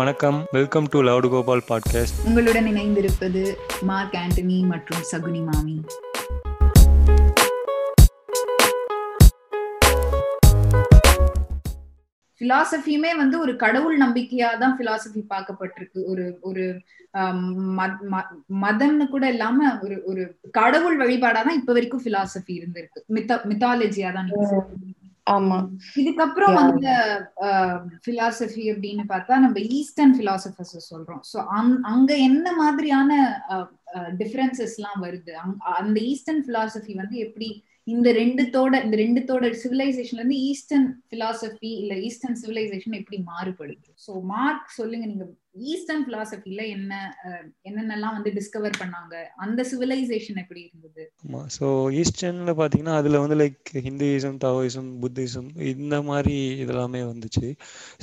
வணக்கம். Welcome to loud Gopal podcast உங்களுடன் இணைந்திருப்பது மார்க் ஆண்டனி மற்றும் சகுனி மாமி. பிலாசபியுமே வந்து ஒரு கடவுள் நம்பிக்கையா தான் பிலாசபி பார்க்கப்பட்டிருக்கு. ஒரு ஒரு மதம்னு கூட இல்லாம ஒரு ஒரு கடவுள் வழிபாடா தான் இப்ப வரைக்கும் பிலாசபி இருந்திருக்கு. மித்த மித்தாலஜியா தான் ஆமா. இதுக்கப்புறம் வந்த பிலாசபி அப்படின்னு பார்த்தா நம்ம ஈஸ்டர்ன் பிலாசபர்ஸ் சொல்றோம். சோ அங்க என்ன மாதிரியான டிஃபரன்சஸ் எல்லாம் வருது? அந்த ஈஸ்டர்ன் பிலாசபி வந்து எப்படி இந்த ரெண்டுத்தோட இந்த ரெண்டுத்தோட சிவிலைசேஷன்ல இருந்து ஈஸ்டர்ன் பிலாசபி இல்ல ஈஸ்டர்ன் சிவிலைசேஷன் எப்படி மாறுபடுது? சோ மார்க் சொல்லுங்க நீங்க ஈஸ்டர்ன் பிலாசபில என்ன என்னென்னலாம் வந்து டிஸ்கவர் பண்ணாங்க? அந்த சிவிலைசேஷன் எப்படி இருந்தது? ஆமா சோ ஈஸ்டர்ன்ல பாத்தீங்கன்னா அதுல வந்து லைக் ஹிந்துயிசம் தாவோயிசம் புத்திசம் இந்த மாதிரி இதெல்லாமே வந்துச்சு.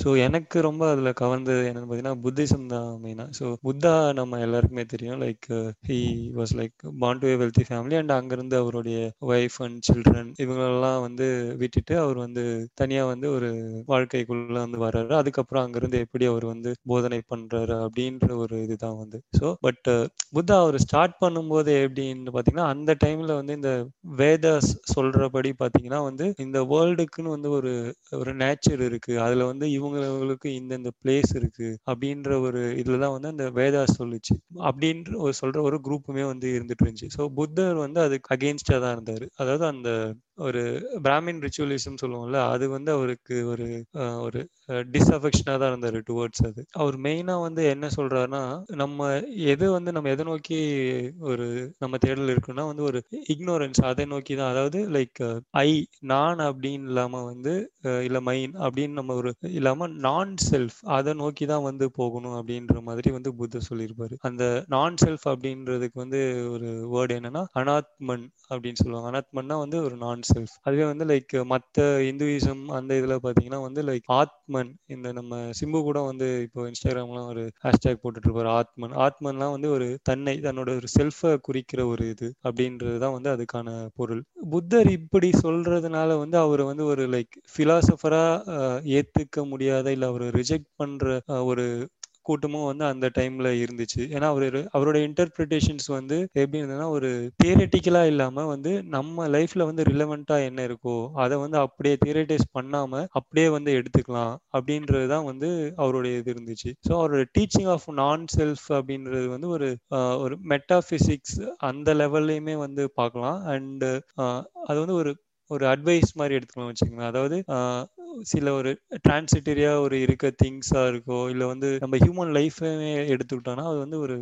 ஸோ எனக்கு ரொம்ப அதுல கவர்ந்தது என்னன்னு பாத்தீங்கன்னா புத்திசம் தான் மெயினா ஸோ புத்தா நம்ம எல்லாருக்குமே தெரியும். லைக் ஹி வாஸ் லைக் பாண்ட் டு வெல்தி ஃபேமிலி அண்ட் அங்கிருந்து அவருடைய ஒய்ஃப் அண்ட் சில்ட்ரன் இவங்களெல்லாம் வந்து விட்டுட்டு அவர் வந்து தனியா வந்து ஒரு வாழ்க்கைக்குள்ள வந்து வர்றாரு. அதுக்கப்புறம் அங்கிருந்து எப்படி அவர் வந்து போதனை பண்றாரு அப்படின்ற ஒரு இதுதான் வந்து. ஸோ பட் uh, புத்தா அவர் ஸ்டார்ட் பண்ணும்போது எப்படின்னு பாத்தீங்கன்னா அந்த டைம்ல வந்து இந்த வேதாஸ் சொல்றபடி பாத்தீங்கன்னா வந்து இந்த வேர்ல்டுக்குன்னு வந்து ஒரு ஒரு நேச்சர் இருக்கு. அதுல வந்து இவங்களுக்கு இந்தந்த பிளேஸ் இருக்கு அப்படின்ற ஒரு இதுலதான் வந்து அந்த வேதாஸ் சொல்லுச்சு. அப்படின்ற ஒரு சொல்ற ஒரு குரூப்புமே வந்து இருந்துட்டு இருந்துச்சு. ஸோ புத்தர் வந்து அதுக்கு அகேன்ஸ்டா தான் இருந்தாரு. அதாவது அந்த ஒரு பிராமின் ரிச்சுவலிசம் சொல்லுவோம்ல அது வந்து அவருக்கு ஒரு ஒரு டிஸ்அஃபெக்ஷனாக தான் இருந்தார் டுவர்ட்ஸ் அது. அவர் மெயினாக வந்து என்ன சொல்கிறாருன்னா நம்ம எது வந்து நம்ம எதை நோக்கி ஒரு நம்ம தேடல் இருக்குன்னா வந்து ஒரு இக்னோரன்ஸ் அதை நோக்கி தான். அதாவது லைக் ஐ நான் அப்படின்னு இல்லாமல் வந்து இல்லை மைன் அப்படின்னு நம்ம ஒரு இல்லாமல் நான் செல்ஃப் அதை நோக்கி தான் வந்து போகணும் அப்படின்ற மாதிரி வந்து புத்த சொல்லியிருப்பாரு. அந்த நான் செல்ஃப் அப்படின்றதுக்கு வந்து ஒரு வேர்டு என்னன்னா அனாத்மன் அப்படின்னு சொல்லுவாங்க. அனாத்மன்னா வந்து ஒரு நான் செல்ஃப் அதுவே வந்து லைக் மற்ற இந்துயிசம் அந்த இதில் பார்த்தீங்கன்னா வந்து லைக் ஆத்மன். இந்த நம்ம சிம்பு கூட வந்து இப்போ இன்ஸ்டாகிராம்லாம் ஒரு ஹேஷ்டேக் போட்டுட்டு இருப்பாரு ஆத்மன். ஆத்மன்லாம் வந்து ஒரு தன்னை தன்னோட ஒரு செல்ஃபை குறிக்கிற ஒரு இது அப்படின்றது தான் வந்து அதுக்கான பொருள். புத்தர் இப்படி சொல்றதுனால வந்து அவர் வந்து ஒரு லைக் ஃபிலாசபரா ஏத்துக்க முடியாத இல்லை அவர் ரிஜெக்ட் பண்ற ஒரு கூட்டமும் வந்து அந்த டைம்ல இருந்துச்சு. ஏன்னா அவரு அவரோட இன்டர்பிரிட்டேஷன்ஸ் வந்து எப்படி இருந்ததுன்னா ஒரு தியரட்டிக்கலா இல்லாம வந்து நம்ம லைஃப்ல வந்து ரிலவெண்டா என்ன இருக்கோ அதை வந்து அப்படியே தியரட்டைஸ் பண்ணாம அப்படியே வந்து எடுத்துக்கலாம் அப்படின்றதுதான் வந்து அவருடைய இது இருந்துச்சு. ஸோ அவரோட டீச்சிங் ஆஃப் நான் செல்ஃப் அப்படின்றது வந்து ஒரு ஒரு மெட்டாபிசிக்ஸ் அந்த லெவல்லையுமே வந்து பார்க்கலாம். அண்ட் அது வந்து ஒரு ஒரு அட்வைஸ் மாதிரி எடுத்துக்கலாம் வச்சுக்கோங்களேன். அதாவது சில ஒரு டிரான்சிட்டரியா ஒரு இருக்க திங்ஸா இருக்கோ இல்ல வந்து நம்ம ஹியூமன் லைஃபே எடுத்துக்கிட்டோம்னா அது வந்து ஒரு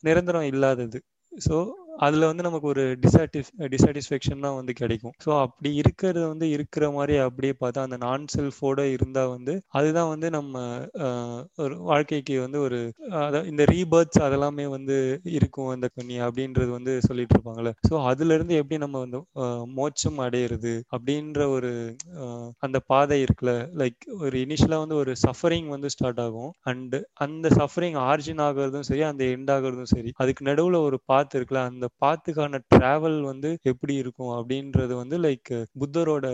நிரந்தரம் இல்லாதது. ஸோ அதுல வந்து நமக்கு ஒரு டிசாட்டிஸ் டிசாட்டிஸ்ஃபேக்ஷன் தான் வந்து கிடைக்கும். ஸோ அப்படி இருக்கிறது வந்து இருக்கிற மாதிரி அப்படியே பார்த்தா அந்த நான் செல்ஃபோட இருந்தா வந்து அதுதான் வந்து நம்ம ஒரு வாழ்க்கைக்கு வந்து ஒரு இந்த ரீபர்த்ஸ் அதெல்லாமே வந்து இருக்கும் அந்த கண்ணி அப்படின்றது வந்து சொல்லிட்டு இருப்பாங்களே ஸோ அதுல இருந்து எப்படி நம்ம வந்து மோட்சம் அடையிறது அப்படின்ற ஒரு அந்த பாதை இருக்குல்ல. லைக் ஒரு இனிஷியலா வந்து ஒரு சஃபரிங் வந்து ஸ்டார்ட் ஆகும். அண்ட் அந்த சஃபரிங் ஆர்ஜின் ஆகிறதும் சரி அந்த எண்ட் ஆகுறதும் சரி அதுக்கு நடுவுல ஒரு பாத் இருக்குல்ல அந்த பாத்துக்கான டிராவல் வந்து எப்படி இருக்கும் அப்படின்றது வந்து லைக் புத்தரோட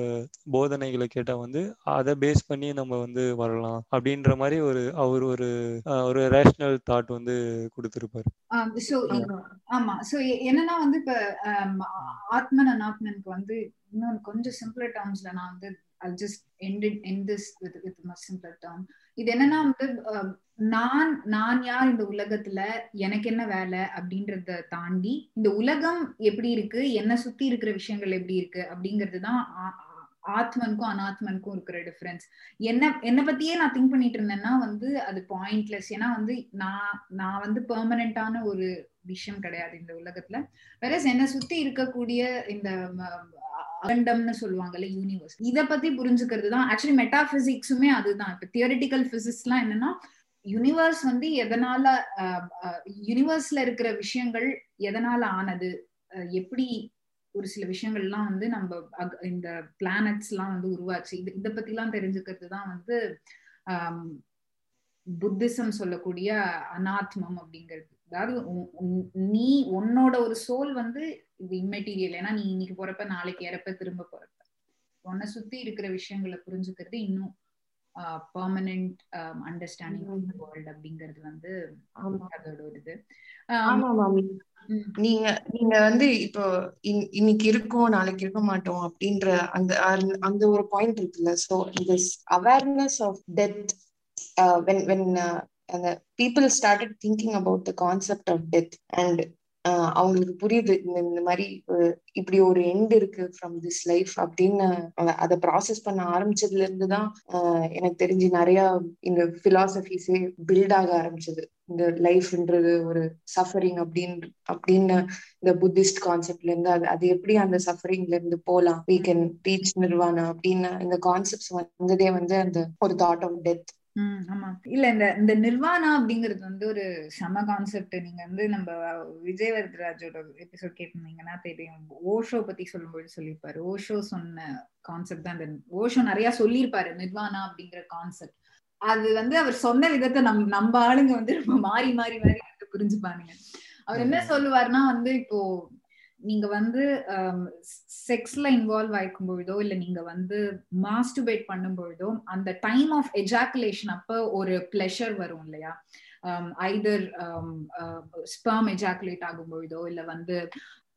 போதனைகளை கேட்டா வந்து அதை பேஸ் பண்ணி நம்ம வந்து வரலாம் அப்படின்ற மாதிரி ஒரு அவர் ஒரு ஒரு ரேஷனல் தாட் வந்து கொடுத்திருப்பாரு. ஆமா சோ என்னன்னா வந்து இப்ப ஆத்மன் அனாத்மனுக்கு வந்து இன்னொன்று கொஞ்சம் சிம்பிளர் டேர்ம்ஸ்ல நான் வந்து I just ended in this with with much simpler term இது என்னன்னா வந்து நான் நான் யார் இந்த உலகத்துல எனக்கு என்ன வேலை அப்படின்றத தாண்டி இந்த உலகம் எப்படி இருக்கு என்ன சுத்தி இருக்கிற விஷயங்கள் எப்படி இருக்கு அப்படிங்கிறது தான் ஆத்மனுக்கும் அனாத்மனுக்கும் இருக்கிற டிஃபரன்ஸ் என்ன என்னை பத்தியே நான் திங்க் பண்ணிட்டு இருந்தேன்னா வந்து அது பாயிண்ட்லெஸ் ஏன்னா வந்து நான் நான் வந்து பெர்மனண்டான ஒரு விஷயம் கிடையாது இந்த உலகத்துல. வேற என்னை சுத்தி இருக்கக்கூடிய இந்த அகண்டம்னு சொல்லுவாங்கல்ல யூனிவர்ஸ் இத பத்தி புரிஞ்சுக்கிறது தான் ஆக்சுவலி மெட்டாபிசிக்ஸுமே அதுதான். இப்ப தியரிட்டிக்கல் பிசிக்ஸ் எல்லாம் என்னன்னா யூனிவர்ஸ் வந்து எதனால யூனிவர்ஸ்ல இருக்கிற விஷயங்கள் எதனால ஆனது? எப்படி ஒரு சில விஷயங்கள்லாம் வந்து நம்ம இந்த பிளானட்ஸ் எல்லாம் வந்து உருவாச்சு. இது இதை பத்தி எல்லாம் தெரிஞ்சுக்கிறது தான் வந்து புத்திசம் சொல்லக்கூடிய அனாத்மம் அப்படிங்கிறது. அதாவது நீ உன்னோட ஒரு சோல் வந்து இது இம்மெட்டீரியல் ஏன்னா நீ இன்னைக்கு போறப்ப நாளைக்கு இறப்ப திரும்ப போறப்ப. உன்னை சுத்தி இருக்கிற விஷயங்களை புரிஞ்சுக்கிறது இன்னும் பர்மனன்ட் அண்டர்ஸ்டாண்டிங் வேர்ல்ட் அப்படிங்கிறது வந்து அதோட ஒரு இது. நீங்க நீங்க வந்து இப்போ இன்னைக்கு இருக்கோம் நாளைக்கு இருக்க மாட்டோம் அப்படின்ற அந்த அந்த ஒரு பாயிண்ட் இருக்குல்ல. சோ இந்த awareness of death when when அந்த people started thinking about the concept of death and அவங்களுக்கு புரியுது இந்த மாதிரி இப்படி ஒரு எண்ட் இருக்கு ஃப்ரம் திஸ் லைஃப் அப்படின்னு அதை ப்ராசஸ் பண்ண ஆரம்பிச்சதுல இருந்துதான் எனக்கு தெரிஞ்சு நிறைய இந்த பிலாசபிஸே பில்ட் ஆக ஆரம்பிச்சது. இந்த லைஃப்ன்றது ஒரு சஃபரிங் அப்படின்னு அப்படின்னு இந்த புத்திஸ்ட் கான்செப்ட்ல இருந்து அது அது எப்படி அந்த சஃபரிங்ல இருந்து போலாம்? வீ கேன் ரீச் நிர்வாணம் அப்படின்னு இந்த கான்செப்ட்ஸ் வந்ததே வந்து அந்த ஒரு தாட் ஆஃப் டெத் ஆமா. இல்ல இந்த இந்த நிர்வாணா அப்படிங்கிறது வந்து ஒரு சம கான்செப்ட் நீங்க வந்து நம்ம விஜய் வரதராஜோட எபிசோட் கேட்டிருந்தீங்கன்னா தெரியும் ஓஷோ பத்தி சொல்லும்போது சொல்லியிருப்பாரு. ஓஷோ சொன்ன கான்செப்ட் தான் இந்த ஓஷோ நிறைய சொல்லியிருப்பாரு நிர்வாணா அப்படிங்கிற கான்செப்ட் அது வந்து அவர் சொன்ன விதத்தை நம் நம்ம ஆளுங்க வந்து ரொம்ப மாறி மாறி மாறி புரிஞ்சுப்பானுங்க. அவர் என்ன சொல்லுவாருன்னா வந்து இப்போ நீங்க வந்து செக்ஸ்ல இன்வால்வ் ஆயிக்கும் பொழுதோ இல்ல நீங்க வந்து மாஸ்டுபேட் பண்ணும் பொழுதோ அந்த டைம் ஆஃப் எஜாக்குலேஷன் அப்ப ஒரு பிளஷர் வரும் இல்லையா? ஐதர் ஸ்பெர்ம் எஜாக்குலேட் ஆகும் பொழுதோ இல்ல வந்து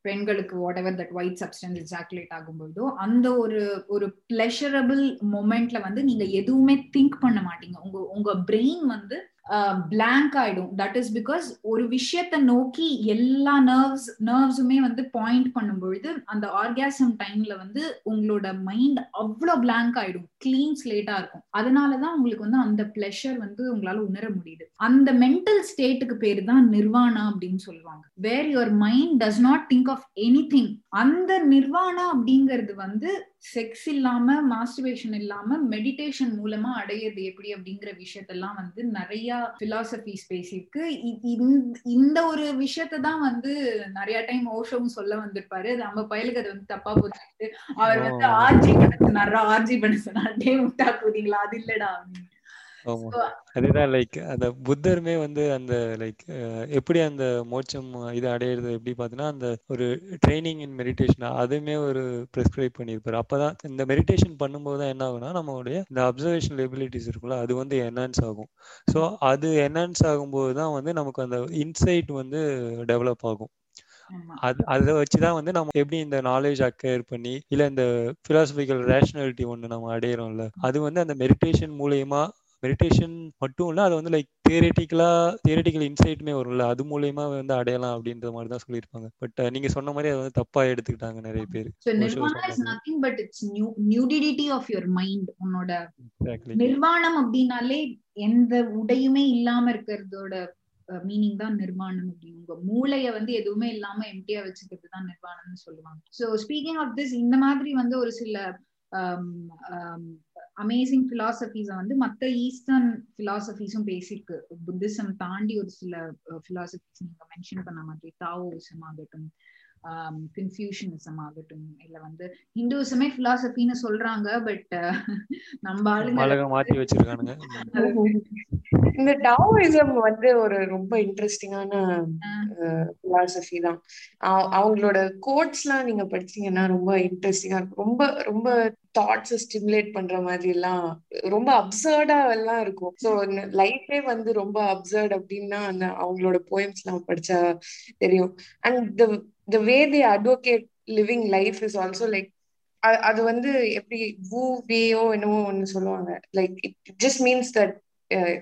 பெண்களுக்கு whatever that white substance ejaculate பொழுதோ அந்த ஒரு ஒரு பிளஷரபிள் மொமெண்ட்ல வந்து நீங்க எதுவுமே திங்க் பண்ண மாட்டீங்க. உங்க உங்க பிரெயின் வந்து Um, பிளாங்க் ஆயிடும். தட் இஸ் பிகாஸ் ஒரு விஷயத்த நோக்கி எல்லா நர்வ்ஸ் நர்வ்ஸுமே வந்து பாயிண்ட் பண்ணும் பொழுது அந்த ஆர்காசம் டைம்ல வந்து உங்களோட மைண்ட் அவ்வளோ பிளாங்க் ஆயிடும். கிளீன் ஸ்லேட்டா இருக்கும். அதனாலதான் உங்களுக்கு வந்து அந்த பிளஷர் வந்து உங்களால உணர முடியுது. அந்த மென்டல் ஸ்டேட்டுக்கு பேர் தான் நிர்வாணா அப்படின்னு சொல்லுவாங்க. Where your mind does not think of anything அந்த நிர்வாணா அப்படிங்கிறது வந்து செக்ஸ் இல்லாம மாஸ்டிவேஷன் இல்லாம மெடிடேஷன் மூலமா அடையிறது எப்படி அப்படிங்கிற விஷயத்தெல்லாம் வந்து நிறைய பிலாசபிஸ் பேசியிருக்கு. இந்த ஒரு விஷயத்த தான் வந்து நிறைய டைம் ஓஷோவும் சொல்ல வந்திருப்பாரு. நம்ம பயலுக்கு அது வந்து தப்பா போச்சுட்டு அவர் வந்து ஆர்ஜி பண்ண சொன்னாரா ஆர்ஜி பண்ண சொன்னார் டே விட்டா போதீங்களா? அது இல்லடா அப்படின்னு. அதுதான் லைக் அந்த புத்தருமே வந்து அந்த லைக் எப்படி அந்த மோட்சம் இது அடையிறது எப்படி பார்த்தீங்கன்னா அந்த ஒரு ட்ரைனிங் இன் மெடிடேஷன் அதுவுமே ஒரு ப்ரிஸ்கிரைப் பண்ணியிருப்பாரு. அப்பதான் இந்த மெடிடேஷன் பண்ணும்போது தான் என்ன ஆகும்னா நம்மளுடைய இந்த அப்சர்வேஷன் எபிலிட்டிஸ் இருக்குல்ல அது வந்து என்ஹான்ஸ் ஆகும். ஸோ அது என்ஹான்ஸ் ஆகும்போது தான் வந்து நமக்கு அந்த இன்சைட் வந்து டெவலப் ஆகும். அது அதை வச்சுதான் வந்து நம்ம எப்படி இந்த நாலேஜ் அக்வயர் பண்ணி இல்ல இந்த பிலாசபிக்கல் ரேஷனாலிட்டி ஒண்ணு நம்ம அடையிறோம்ல அது வந்து அந்த மெடிடேஷன் மூலியமா மெடிடேஷன் மட்டும் இல்ல அது வந்து லைக் தியரட்டிக்கலா தியரட்டிக்கல் இன்சைட்டுமே வரும்ல அது மூலியமா வந்து அடையலாம் அப்படின்ற மாதிரி தான் சொல்லியிருப்பாங்க. பட் நீங்க சொன்ன மாதிரி அதை வந்து தப்பா எடுத்துக்கிட்டாங்க நிறைய பேர். So nirvana is nothing but it's nu- nudity of your mind உன்னோட நிர்வாணம் அப்படின்னாலே எந்த உடையுமே இல்லாம இருக்கிறதோட மீனிங் தான் நிர்வாணம் அப்படின்னு உங்க மூளைய வந்து எதுவுமே இல்லாம எம்டியா வச்சுக்கிறது தான் நிர்வாணம்னு சொல்லுவாங்க. சோ ஸ்பீக்கிங் ஆஃப் திஸ் இந்த மாதிரி வந்து ஒரு சில அமேசிங் பிலாசபிஸ வந்து மத்த ஈஸ்டர்ன் பிலாசபிஸும் பேசியிருக்கு புத்திசம் தாண்டி ஒரு சில பிலாசபிஸ் நீங்க மென்ஷன் பண்ண மாதிரி தாவோசம் ஆகட்டும் கன்ஃபியூஷனிசம் ஆகட்டும் இல்ல வந்து ஹிந்துவிசமே பிலாசபின்னு சொல்றாங்க பட் நம்ம ஆளுங்க மாத்தி வச்சிருக்கானுங்க. இந்த டாவோயிசம் வந்து ஒரு ரொம்ப இன்ட்ரெஸ்டிங்கான பிலாசபி தான். அவங்களோட கோட்ஸ் எல்லாம் நீங்க படிச்சீங்கன்னா ரொம்ப இன்ட்ரெஸ்டிங்கா இருக்கும். ரொம்ப ரொம்ப தாட்ஸ் ஸ்டிமுலேட் பண்ற மாதிரி எல்லாம் ரொம்ப அப்சர்டா எல்லாம் இருக்கும். ஸோ லைஃபே வந்து ரொம்ப அப்சர்ட் அப்படின்னா அந்த அவங்களோட போயம்ஸ் எல்லாம் படிச்சா தெரியும். And the the way the advocate living life is also like அது வந்து எப்படி வூ வேயோ என்னவோ ஒன்னு சொல்லுவாங்க. Like it just means that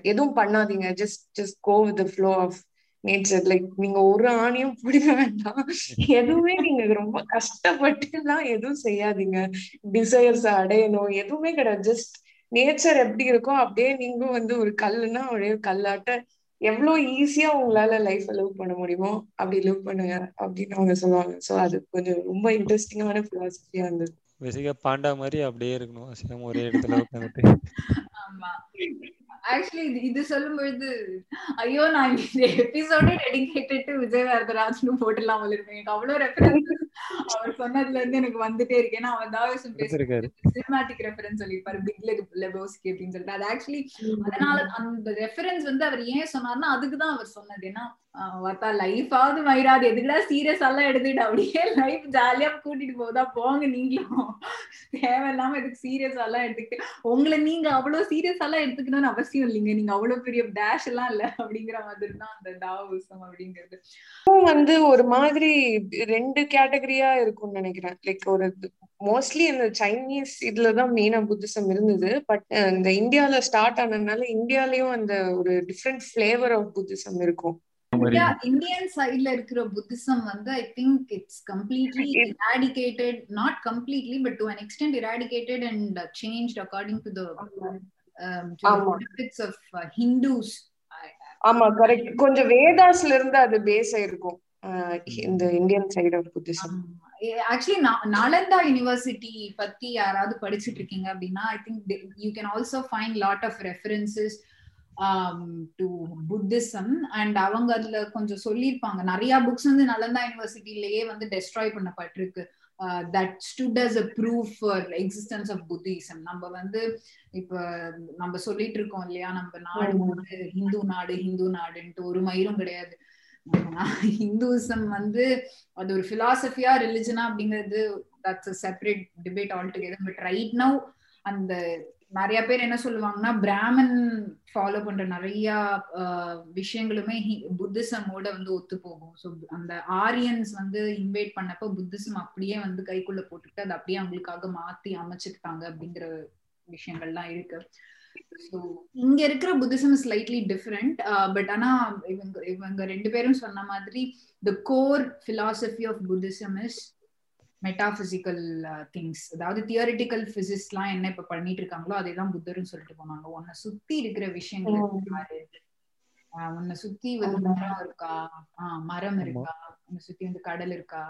எதுவும் பண்ணாதீங்க. Just just go with flow of nature like நீங்க ஒரு ஆணையும் பிடிக்க வேண்டாம். எதுவுமே நீங்க ரொம்ப கஷ்டப்பட்டு எல்லாம் எதுவும் செய்யாதீங்க. டிசைர்ஸ் அடையணும். எதுவுமே கிடையாது. ஜஸ்ட் நேச்சர் எப்படி இருக்கோ அப்படியே நீங்களும் வந்து ஒரு கல்லுன்னா ஒரே கல்லாட்ட எவ்வளவு ஈஸியா உங்களால லைஃப் லிவ் பண்ண முடியுமோ அப்படி லிவ் பண்ணுங்க அப்படின்னு அவங்க சொல்லுவாங்க. சோ அது கொஞ்சம் ரொம்ப இன்ட்ரெஸ்டிங்கான பிலாசபியா இருந்தது. பேசிக்கா பாண்டா மாதிரி அப்படியே இருக்கணும். ஒரே இடத்துல உட்காந்துட்டு. ஆமா. ஆக்சுவலி இது சொல்லும்பொழுது ஐயோ நான் இந்த எபிசோடே டெடிகேட்டட் டு விஜய் வரதராஜ்னு போட்டுலாம் போலிருப்பேன் எனக்கு அவ்வளவு ரெஃபரன்ஸ் அவர் சொன்னதுல இருந்து எனக்கு வந்துட்டே இருக்கு. ஏன்னா அவர் தாவசம். சினிமாட்டிக் ரெஃபரன்ஸ் சொல்லியிருப்பாரு. பிக் லெபோஸ்கி அப்படின்னு சொல்லிட்டு. அது ஆக்சுவலி அதனால அந்த ரெஃபரன்ஸ் வந்து அவர் ஏன் சொன்னார்னா அதுக்குதான் அவர் சொன்னது. ஏன்னா ஆஹ் பார்த்தா லைஃபாவது மயிராது. எதுக்குடா சீரியஸ் எல்லாம் எடுத்துட்டு அப்படியே லைஃப் ஜாலியா கூட்டிட்டு போதா போங்க நீங்களும். தேவையில்லாம இதுக்கு சீரியஸ் எல்லாம் எடுத்துக்கிட்டு? உங்களை நீங்க அவ்வளவு சீரியஸ் எல்லாம் எடுத்துக்கணும்னு அவசியம் இல்லைங்க. நீங்க அவ்வளவு பெரிய டேஷ் எல்லாம் இல்ல அப்படிங்கிற மாதிரி தான் அந்த டாவோசம் அப்படிங்கிறது. வந்து ஒரு மாதிரி ரெண்டு கேட்டகரியா இருக்கும்னு நினைக்கிறேன். லைக் ஒரு மோஸ்ட்லி இந்த சைனீஸ் இதுலதான் மெயினா புத்திசம் இருந்தது. பட் இந்த இந்தியால ஸ்டார்ட் ஆனதுனால இந்தியாலயும் அந்த ஒரு டிஃப்ரெண்ட் ஃபிளேவர் ஆஃப் புத்திசம் இருக்கும். இந்தியா இந்தியன் சைட்ல இருக்கிற புத்திசம் வந்து I think it's completely eradicated not completely but to an extent eradicated and change according to. Benefits of Hindus ஆமா. கரெக்ட் கொஞ்சம் வேதாஸ்ல இருந்து அது பேஸ் ஆயிருக்கும் இந்த Indian side of Buddhism actually Nalanda university பத்தி யாராவது படிச்சுட்டு இருக்கீங்க அப்படின்னா I think you can also find lot of references to Buddhism and அவங்க அதுல கொஞ்சம் சொல்லியிருப்பாங்க. நிறைய புக்ஸ் வந்து நலந்தா யூனிவர்சிட்டிலேயே வந்து டெஸ்ட்ராய் பண்ணப்பட்டிருக்கு. That stood as a proof for existence of Buddhism நம்ம வந்து இப்ப நம்ம சொல்லிட்டு இருக்கோம் இல்லையா நம்ம நாடு வந்து ஹிந்து நாடு ஹிந்து நாடுன்ட்டு ஒரு மயிரும் கிடையாது. ஹிந்துசம் வந்து அது ஒரு பிலாசபியா ரிலிஜனா அப்படிங்கிறது that's separate debate altogether but right now அந்த நிறைய பேர் என்ன சொல்லுவாங்கன்னா பிராமன் ஃபாலோ பண்ற நிறைய விஷயங்களுமே புத்திசமோட வந்து ஒத்து போகும். ஸோ அந்த ஆரியன்ஸ் வந்து இன்வைட் பண்ணப்ப புத்திசம் அப்படியே வந்து கைக்குள்ள போட்டுட்டு அதை அப்படியே அவங்களுக்காக மாத்தி அமைச்சுக்கிட்டாங்க அப்படிங்கிற விஷயங்கள்லாம் இருக்கு. இங்க இருக்கிற புத்திசம் ஸ்லைட்லி டிஃப்ரெண்ட் பட் ஆனா இவங்க இவங்க ரெண்டு பேரும் சொன்ன மாதிரி the core philosophy of Buddhism is metaphysical things அதாவது தியரிட்டிக்கல் பிசிக்ஸ்லாம் என்ன இப்ப பண்ணிட்டு இருக்காங்களோ அதே தான் புத்தரும் சொல்லிட்டு போனாங்க. உன்னை சுத்தி இருக்கிற விஷயங்கள் உன்னை சுத்தி வந்து மரம் இருக்கா? ஆஹ் மரம் இருக்கா? உன்னை சுத்தி வந்து கடல் இருக்கா?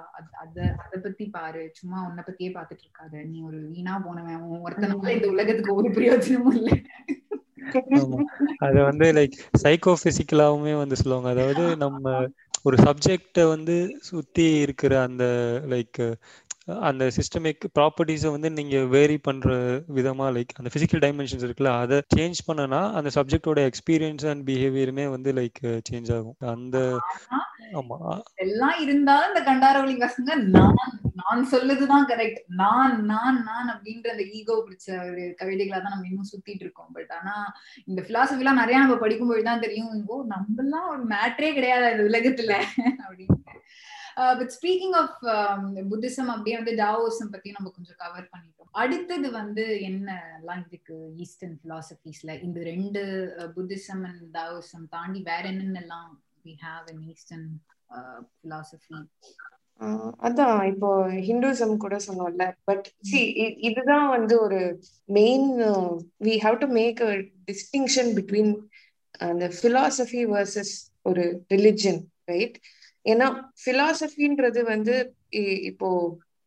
அத அத பத்தி பாரு. சும்மா உன்னை பத்தியே பாத்துட்டு இருக்காத. நீ ஒரு வீணா போனவன். ஒருத்தனால இந்த உலகத்துக்கு ஒரு பிரயோஜனமும் இல்லை. அது வந்து லைக் சைக்கோ பிசிக்கலாவுமே வந்து சொல்லுவாங்க. அதாவது நம்ம ஒரு சப்ஜெக்ட வந்து சுத்தி இருக்கிற அந்த லைக் அந்த சிஸ்டமிக் ப்ராப்பர்ட்டிஸை வந்து நீங்க வேரி பண்ற விதமா லைக் அந்த பிசிக்கல் டைமென்ஷன்ஸ் இருக்குல்ல அதை சேஞ்ச் பண்ணனா அந்த சப்ஜெக்டோட எக்ஸ்பீரியன்ஸ் அண்ட் பிஹேவியருமே வந்து லைக் சேஞ்ச் ஆகும். அந்த ஆமா. எல்லாம் இருந்தாலும் இந்த கண்டாரவழி பசங்க நான் நான் சொல்லுதுதான் கரெக்ட் நான் நான் நான் அப்படின்ற அந்த ஈகோ பிடிச்ச ஒரு கவிதைகளா தான் நம்ம இன்னும் சுத்திட்டு இருக்கோம். பட் ஆனா இந்த பிலாசபி எல்லாம் நிறைய நம்ம படிக்கும்போது தான் தெரியும். ஓ நம்மலாம் ஒரு மேட்ரே கிடையாது இந்த உலகத்துல அப்படின்னு. பட் ஸ்பீக்கிங் ஆஃப் புத்திசம் அப்படியே வந்து டாவோசம் பத்தி நம்ம கொஞ்சம் கவர் பண்ணிட்டோம். அடுத்தது வந்து என்ன எல்லாம் இருக்கு ஈஸ்டர்ன் பிலாசபிஸ்ல இந்த ரெண்டு புத்திசம் அண்ட் டாவோசம் தாண்டி வேற என்னென்னலாம் we have an eastern philosophy அதான் இப்போ ஹிந்துசம் கூட சொன்னோம்ல பட் சி இதுதான் வந்து ஒரு main we have to make a distinction between அந்த பிலாசபி வர்சஸ் ஒரு ரிலிஜன் ரைட் ஏன்னா பிலாசபின்றது வந்து இப்போ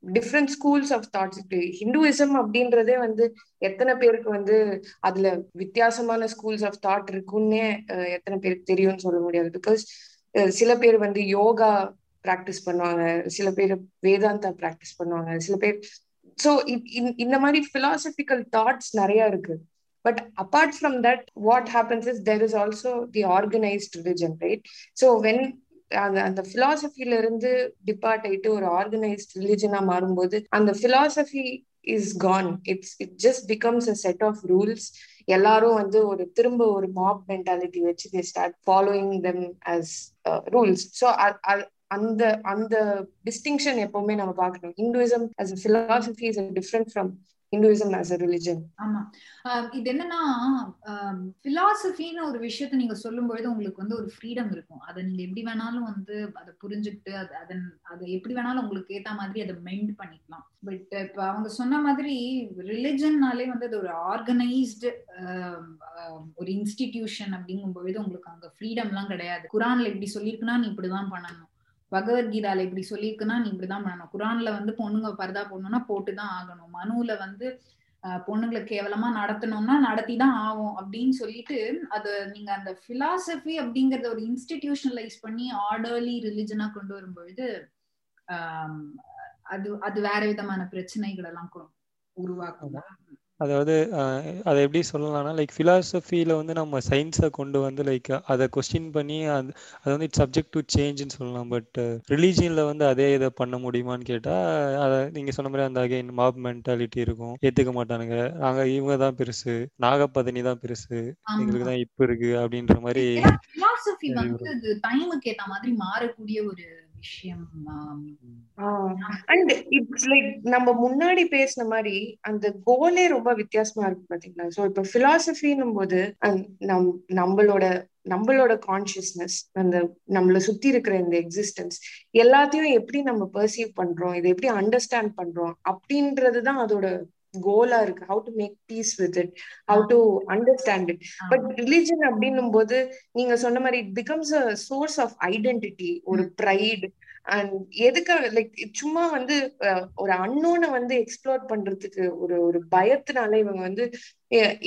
different schools of thoughts Hinduism அப்படின்றதே வந்து எத்தனை பேருக்கு வந்து அதுல வித்தியாசமான ஸ்கூல்ஸ் ஆஃப் தாட் இருக்குன்னே எத்தனை பேருக்கு தெரியும்னு சொல்ல முடியாது. பிகாஸ் சில பேர் வந்து யோகா ப்ராக்டிஸ் பண்ணுவாங்க. சில பேர் வேதாந்தா ப்ராக்டிஸ் பண்ணுவாங்க. சில பேர் ஸோ இந்த மாதிரி பிலாசபிக்கல் தாட்ஸ் நிறைய இருக்கு. But apart from that what happens is there is also the organised religion right so when அந்த அந்த பிலாசபில இருந்து டிபார்ட் ஆயிட்டு ஒரு ஆர்கனைஸ்ட் ரிலிஜனா மாறும்போது அந்த philosophy is gone it's it just becomes a set of rules எல்லாரும் வந்து ஒரு திரும்ப ஒரு மாப் மென்டாலிட்டி வச்சு they start following them as rules so அந்த அந்த டிஸ்டிங்ஷன் எப்பவுமே நம்ம பார்க்கணும். Hinduism as a philosophy is different from Hinduism as a religion ஆமா. இது என்னன்னா பிலாசபின்னு ஒரு விஷயத்த நீங்க சொல்லும் பொழுது உங்களுக்கு வந்து ஒரு ஃப்ரீடம் இருக்கும். அதை நீங்க எப்படி வேணாலும் வந்து அதை புரிஞ்சுக்கிட்டு அது அதன் அதை எப்படி வேணாலும் உங்களுக்கு ஏத்த மாதிரி அதை மெண்ட் பண்ணிக்கலாம். பட் இப்ப அவங்க சொன்ன மாதிரி ரிலிஜன்னாலே வந்து அது ஒரு ஆர்கனைஸ்டு ஒரு இன்ஸ்டிடியூஷன் அப்படிங்கும் பொழுது உங்களுக்கு அங்க ஃப்ரீடம் எல்லாம் கிடையாது. குரான்ல இப்படி சொல்லியிருக்குன்னா நீ இப்படிதான் பண்ணணும். பகவத்கீதால இப்படி சொல்லியிருக்குன்னா நீ இப்படிதான் பண்ணணும். குரான்ல வந்து பொண்ணுங்க பர்தா போடணும்னா போட்டுதான் ஆகணும். மனுவில வந்து பொண்ணுங்களை கேவலமா நடத்தணும்னா நடத்தி தான் ஆகும் அப்படின்னு சொல்லிட்டு அது நீங்க அந்த பிலாசபி அப்படிங்கறத ஒரு இன்ஸ்டிடியூஷனலைஸ் பண்ணி ஆர்டர்லி ரிலிஜனா கொண்டு வரும்பொழுது அது அது வேற விதமான பிரச்சனைகள் எல்லாம் உருவாக்கும். அதாவது அதை எப்படி சொல்லலாம்னா லைக் ஃபிலாசபியில் வந்து நம்ம சயின்ஸை கொண்டு வந்து லைக் அதை கொஸ்டின் பண்ணி அது அது வந்து இட்ஸ் சப்ஜெக்ட் டு சேஞ்சுன்னு சொல்லலாம். பட் ரிலீஜியனில் வந்து அதே இதை பண்ண முடியுமான்னு கேட்டால் அதை நீங்கள் சொன்ன மாதிரி அந்த அகைன் மாப் மென்டாலிட்டி இருக்கும். ஏற்றுக்க மாட்டானுங்க. நாங்கள் இவங்க தான் பெருசு. நாகப்பதனி தான் பெருசு. எங்களுக்கு தான் இப்போ இருக்கு அப்படின்ற மாதிரி டைமுக்கு ஏற்ற மாதிரி மாறக்கூடிய ஒரு விஷயம் அண்ட் இட்ஸ் லைக் நம்ம முன்னாடி பேசின மாதிரி அந்த கோலே ரொம்ப வித்தியாசமா இருக்கு பாத்தீங்களா? சோ இப்ப பிலாசபின்னும் போது நம் நம்மளோட நம்மளோட கான்சியஸ்னஸ் அந்த நம்மள சுத்தி இருக்கிற இந்த எக்ஸிஸ்டன்ஸ் எல்லாத்தையும் எப்படி நம்ம பெர்சீவ் பண்றோம்? இதை எப்படி அண்டர்ஸ்டாண்ட் பண்றோம்? அப்படின்றதுதான் அதோட கோலா இருக்கு. How to make peace with it how to understand it but religion அப்படின்னும் போது நீங்க சொன்ன மாதிரி it becomes a source of identity ஒரு ப்ரைட் அண்ட் எதுக்காக லைக் சும்மா வந்து ஒரு அன்னோனை வந்து எக்ஸ்ப்ளோர் பண்றதுக்கு ஒரு ஒரு பயத்தினால இவங்க வந்து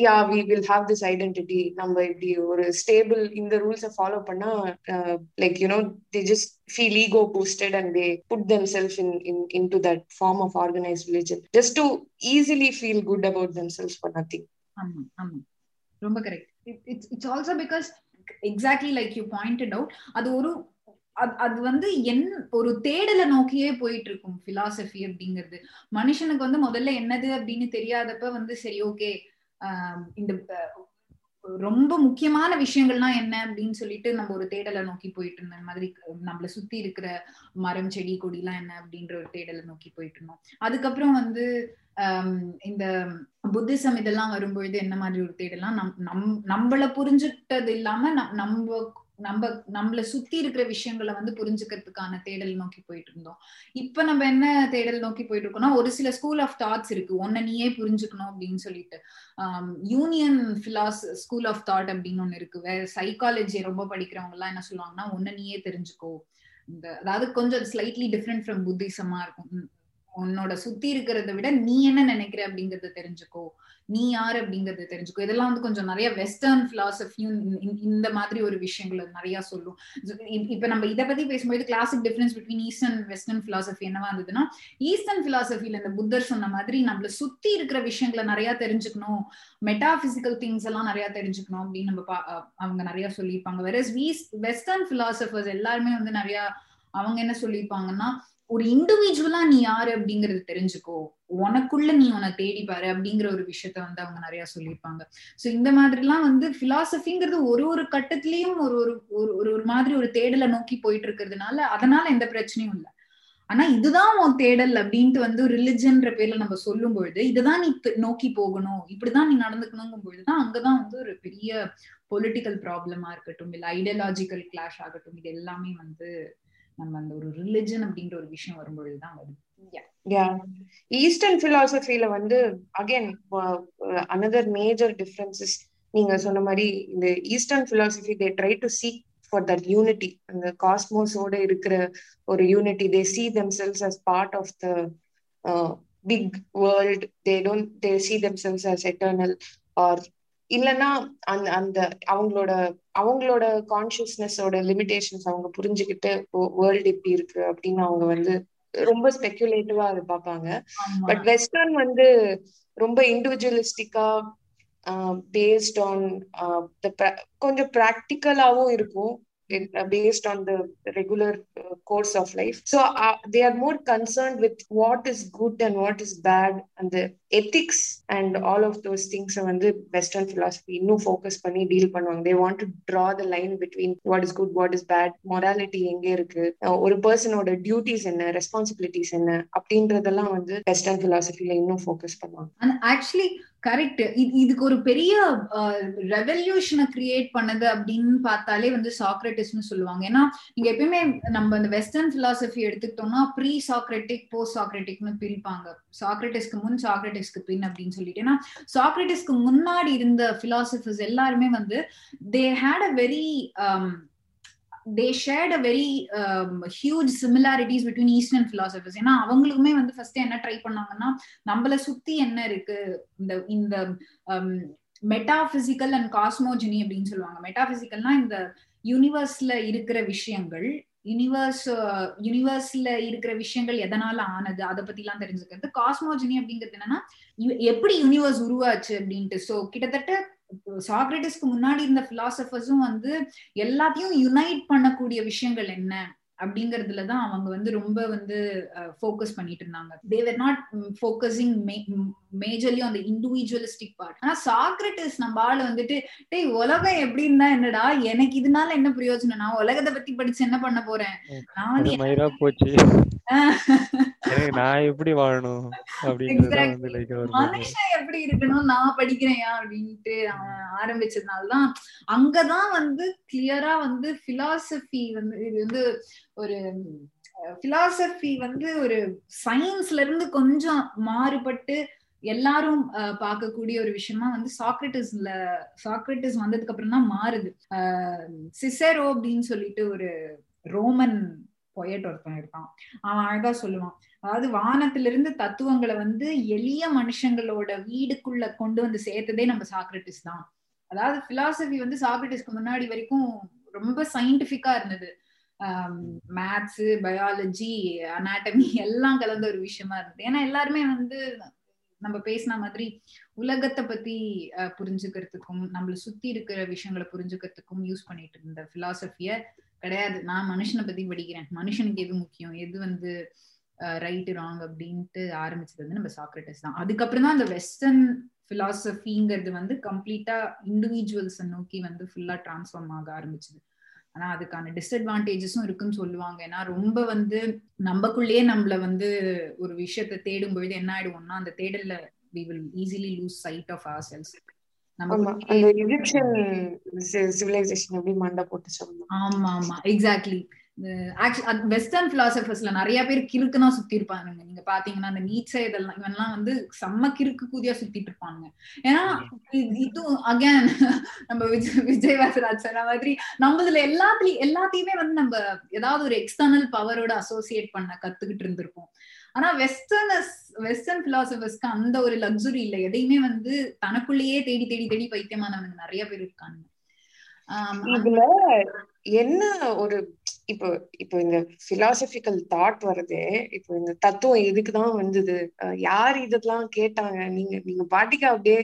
yeah we will have this identity நம்ம இப்படி ஒரு ஸ்டேபிள் இந்த ரூல்ஸை ஃபாலோ பண்ணா like you know the just feel ego boosted and they put them self in in into that form of organise religion just to easily feel good about them selves for nothing ஆமா ஆமா. ரொம்ப correct it's it's also because exactly like you pointed out அது ஒரு அது வந்து என் ஒரு தேடலை நோக்கியே போயிட்டு இருக்கும் பிலாசபி அப்படிங்கிறது. மனுஷனுக்கு வந்து முதல்ல என்னது அப்படின்னு தெரியாதப்ப வந்து சரி ஓகே இந்த ரொம்ப முக்கியமான விஷயங்கள்லாம் என்ன அப்படின்னு சொல்லிட்டு நம்ம ஒரு தேடலை நோக்கி போயிட்டு இருந்த மாதிரி நம்மள சுத்தி இருக்கிற மரம் செடி கொடிலாம் என்ன அப்படின்ற ஒரு தேடலை நோக்கி போயிட்டு இருந்தோம் அதுக்கப்புறம் வந்து இந்த புத்திசம் இதெல்லாம் வரும்பொழுது என்ன மாதிரி ஒரு தேடலாம் நம் நம் நம்மள புரிஞ்சுட்டது இல்லாம நம்ம நம்ம நம்மள சுத்தி இருக்கிற விஷயங்களை வந்து புரிஞ்சுக்கிறதுக்கான தேடல் நோக்கி போயிட்டு இருந்தோம் இப்ப நம்ம என்ன தேடல் நோக்கி போயிட்டு இருக்கோம்னா ஒரு சில ஸ்கூல் ஆஃப் தாட்ஸ் இருக்கு. ஒன்ன நீயே புரிஞ்சுக்கணும் அப்படின்னு சொல்லிட்டு. Ionian philos school of thought அப்படின்னு ஒண்ணு இருக்கு. வேற சைக்காலஜி ரொம்ப படிக்கிறவங்க எல்லாம் என்ன சொல்லுவாங்கன்னா ஒன்ன நீயே தெரிஞ்சுக்கோ. இந்த அதாவது கொஞ்சம் ஸ்லைட்லி டிஃப்ரெண்ட் ஃப்ரம் புத்திசமா இருக்கும். உன்னோட சுத்தி இருக்கிறத விட நீ என்ன நினைக்கிற அப்படிங்கறத தெரிஞ்சுக்கோ. நீ யார் அப்படிங்கறத தெரிஞ்சுக்கோ. இதெல்லாம் வந்து கொஞ்சம் நிறைய வெஸ்டர்ன் பிலாசபியும் இந்த மாதிரி ஒரு விஷயங்கள் நிறைய சொல்லும். இப்ப நம்ம இதை பத்தி பேசும்போது classic difference between eastern western philosophy என்னவா இருந்ததுன்னா ஈஸ்டர்ன் பிலாசபில இந்த புத்தர் சொன்ன மாதிரி நம்மள சுத்தி இருக்கிற விஷயங்களை நிறைய தெரிஞ்சுக்கணும். மெட்டாபிசிக்கல் திங்ஸ் எல்லாம் நிறைய தெரிஞ்சுக்கணும் அப்படின்னு நம்ம அவங்க நிறைய சொல்லியிருப்பாங்க. வேற வெஸ்டர்ன் பிலாசபர்ஸ் எல்லாருமே வந்து நிறைய அவங்க என்ன சொல்லியிருப்பாங்கன்னா ஒரு இண்டிவிஜுவலா நீ யாரு அப்படிங்கறது தெரிஞ்சுக்கோ. உனக்குள்ள நீ உன தேடி பாரு அப்படிங்கிற ஒரு விஷயத்த வந்து அவங்க நிறைய சொல்லியிருப்பாங்க. சோ இந்த மாதிரி எல்லாம் வந்து பிலாசபிங்கிறது ஒரு ஒரு கட்டத்திலயும் ஒரு ஒரு ஒரு ஒரு மாதிரி ஒரு தேடலை நோக்கி போயிட்டு இருக்கிறதுனால அதனால எந்த பிரச்சனையும் இல்லை. ஆனா இதுதான் உன் தேடல் அப்படின்ட்டு வந்து ரிலிஜன்ற பேர்ல நம்ம சொல்லும் பொழுது இதுதான் நீ நோக்கி போகணும் இப்படிதான் நீ நடந்துக்கணுங்கும் பொழுதுதான் அங்கதான் வந்து ஒரு பெரிய பொலிட்டிக்கல் ப்ராப்ளமா இருக்கட்டும் இல்ல ஐடியாலஜிக்கல் கிளாஷ் ஆகட்டும் இது எல்லாமே வந்து நம்ம அந்த ஒரு ரிலிஜன் அப்படின்ற ஒரு விஷயம் வரும்பொழுதுதான் வருது. ஈஸ்டர்ன் பிலாசபில வந்து அகைன் அனதர் மேஜர் டிஃபரன்சஸ் நீங்க சொன்ன மாதிரி இந்த eastern philosophy they try to seek for that unity அந்த காஸ்மோஸோட இருக்கிற ஒரு unity they see them selves as part of the big world they don't they see them selves as eternal or இல்லைன்னா அந்த அந்த அவங்களோட அவங்களோட கான்சியஸ்னஸோட லிமிடேஷன்ஸ் அவங்க புரிஞ்சுக்கிட்டு வேர்ல்டு இப்படி இருக்கு அப்படின்னு அவங்க வந்து ரொம்ப ஸ்பெக்குலேட்டிவா அதை பார்ப்பாங்க. பட் வெஸ்டர்ன் வந்து ரொம்ப இண்டிவிஜுவலிஸ்டிக்கா பேஸ்ட் ஆன் கொஞ்சம் ப்ராக்டிக்கலாவும் இருக்கும். Uh, based on the regular uh, course of life. So uh, they are more concerned with what is good and what is bad and the ethics and all of those things வந்து western philosophy இன்னும் focus பண்ணி deal பண்ணுவாங்க they want to draw the line between what is good what is bad morality எங்க இருக்கு uh, ஒரு பர்சனோட duties என்ன responsibilities என்ன அப்படின்றதெல்லாம் வந்து வெஸ்டர்ன் philosophyல இன்னும் ஃபோக்கஸ் பண்ணுவாங்க ஆக்சுவலி கரெக்ட் இதுக்கு ஒரு பெரிய ரெவல்யூஷனை கிரியேட் பண்ணது அப்படின்னு பார்த்தாலே வந்து சாக்ரட்டிஸ்னு சொல்லுவாங்க. ஏன்னா நீங்க எப்பயுமே நம்ம இந்த வெஸ்டர்ன் பிலாசபி எடுத்துக்கிட்டோம்னா ப்ரீ சாக்ரட்டிக் போஸ்ட் சாக்ரட்டிக்னு பிரிப்பாங்க. சாக்ரட்டிஸ்க்கு முன் சாக்ரட்டிஸ்க்கு பின் அப்படின்னு சொல்லிட்டு. ஏன்னா சாக்ரட்டிஸ்க்கு முன்னாடி இருந்த பிலாசபர்ஸ் எல்லாருமே வந்து they had a very they shared a very huge similarities between eastern philosophers ஏன்னா அவங்களுக்குமே வந்து ஃபர்ஸ்ட் என்ன ட்ரை பண்ணாங்கன்னா நம்மள சுத்தி என்ன இருக்கு? இந்த இந்த மெட்டாபிசிக்கல் அண்ட் காஸ்மோஜினி அப்படின்னு சொல்லுவாங்க. மெட்டாபிசிக்கல்னா இந்த யூனிவர்ஸ்ல இருக்கிற விஷயங்கள் யூனிவர்ஸ் யூனிவர்ஸ்ல இருக்கிற விஷயங்கள் எதனால ஆனது அதை பத்தி எல்லாம் தெரிஞ்சுக்கிறது. காஸ்மோஜினி அப்படிங்கிறது என்னன்னா எப்படி யூனிவர்ஸ் உருவாச்சு அப்படின்ட்டு. சோ கிட்டத்தட்ட சாக்ரட்டிஸ்க்கு முன்னாடி இருந்த பிலாசபர்ஸும் வந்து எல்லாத்தையும் யுனைட் பண்ணக்கூடிய விஷயங்கள் என்ன அப்படிங்கறதுலதான் அவங்க வந்து ரொம்ப வந்து ஃபோக்கஸ் பண்ணிட்டு இருந்தாங்க. They were not focusing majorly அந்த இண்டிவிஜுவலிஸ்டிக் பார்ட் ஆனா சாக்ரட்டிஸ் நம்ம ஆளு வந்துட்டு டேய் உலகம் எப்படி இருந்தா என்னடா? எனக்கு இதனால என்ன பிரயோஜனம்? நான் உலகத்தை பத்தி படிச்சு என்ன பண்ண போறேன்? நான் வந்து போச்சு. நான் எப்படி வாழணும் மனுஷன் எப்படி இருக்கணும்? நான் படிக்கிறேன் அப்படின்ட்டு ஆரம்பிச்சதுனாலதான் அங்கதான் வந்து கிளியரா வந்து பிலாசபி வந்து இது வந்து ஒரு பிலாசபி வந்து ஒரு சயின்ஸ்ல இருந்து கொஞ்சம் மாறுபட்டு எல்லாரும் பார்க்கக்கூடிய ஒரு விஷயமா வந்து சாக்ரட்டிஸ்ல சாக்ரட்டிஸ் வந்ததுக்கு அப்புறம் தான் மாறுது. சிசரோ அப்படின்னு சொல்லிட்டு ஒரு ரோமன் பொயட் ஒருத்தன் இருக்கான். அவன் அழகா சொல்லுவான். அதாவது வானத்திலிருந்து தத்துவங்களை வந்து எளிய மனுஷங்களோட வீடுக்குள்ள கொண்டு வந்து சேர்த்ததே நம்ம சாக்ரட்டிஸ் தான். அதாவது பிலாசபி வந்து சாக்ரட்டிஸ்க்கு முன்னாடி வரைக்கும் ரொம்ப சயின்டிபிக்கா இருந்தது. மேத்ஸ் பயாலஜி அனாட்டமி எல்லாம் கலந்த ஒரு விஷயமா இருந்தது. ஏன்னா எல்லாருமே வந்து நம்ம பேசின மாதிரி உலகத்தை பத்தி புரிஞ்சுக்கிறதுக்கும் நம்மள சுத்தி இருக்கிற விஷயங்களை புரிஞ்சுக்கிறதுக்கும் யூஸ் பண்ணிட்டு இருந்த பிலாசபிய கிடையாது. நான் மனுஷனை பத்தி படிக்கிறேன். மனுஷனுக்கு எது முக்கியம்? எது வந்து ரைட் ராங் அப்படின்ட்டு ஆரம்பிச்சது வந்து நம்ம சாக்ரட்டிஸ் தான். அதுக்கப்புறம் தான் அந்த வெஸ்டர்ன் பிலாசபிங்கிறது வந்து கம்ப்ளீட்டா இண்டிவிஜுவல்ஸை நோக்கி வந்து ஃபுல்லா டிரான்ஸ்ஃபார்ம் ஆக ஆரம்பிச்சது. ஆனா அதுக்கான டிஸ்அட்வான்டேஜஸும் இருக்குன்னு சொல்லுவாங்க. ஏன்னா ரொம்ப வந்து நம்மக்குள்ளேயே நம்மள வந்து ஒரு விஷயத்த தேடும் பொழுது என்ன ஆயிடுவோம்னா அந்த தேடல்ல we will easily lose sight of our selves civilisation எப்படி மண்டை போட்டு ஆமா ஆமா. எக்ஸாக்ட்லி வெஸ்டர்ன் பிலாசபர்ஸ்ல நிறைய பேர் கிறுக்குனா சுத்தி இருப்பாங்க நீங்க பாத்தீங்கன்னா அந்த நீச்சை இதெல்லாம் இவெல்லாம் வந்து செம்ம கிறுக்கு கூதியா சுத்திட்டு இருப்பாங்க. ஏன்னா இது அகேன் நம்ம விஜய் விஜய் வாசராஜ் சொன்ன மாதிரி நம்மதுல எல்லாத்துலயும் எல்லாத்தையுமே வந்து நம்ம ஏதாவது ஒரு எக்ஸ்டர்னல் பவரோட அசோசியேட் பண்ண கத்துக்கிட்டு இருந்திருப்போம். ஆனா வெஸ்டர்னஸ் வெஸ்டர்ன் பிலாசபர்ஸ்க்கு அந்த ஒரு லக்ஸுரி இல்லை. எதையுமே வந்து தனக்குள்ளேயே தேடி தேடி தேடி பைத்தியமானவங்க நிறைய பேர் இருக்காங்க. இதுல என்ன ஒரு இப்போ இப்போ இந்த பிலாசபிக்கல் தாட் வருது இப்போ இந்த தத்துவம் எதுக்குதான் வந்தது? யார் இதெல்லாம் கேட்டாங்க? நீங்க நீங்க பாட்டிக்கு அப்படியே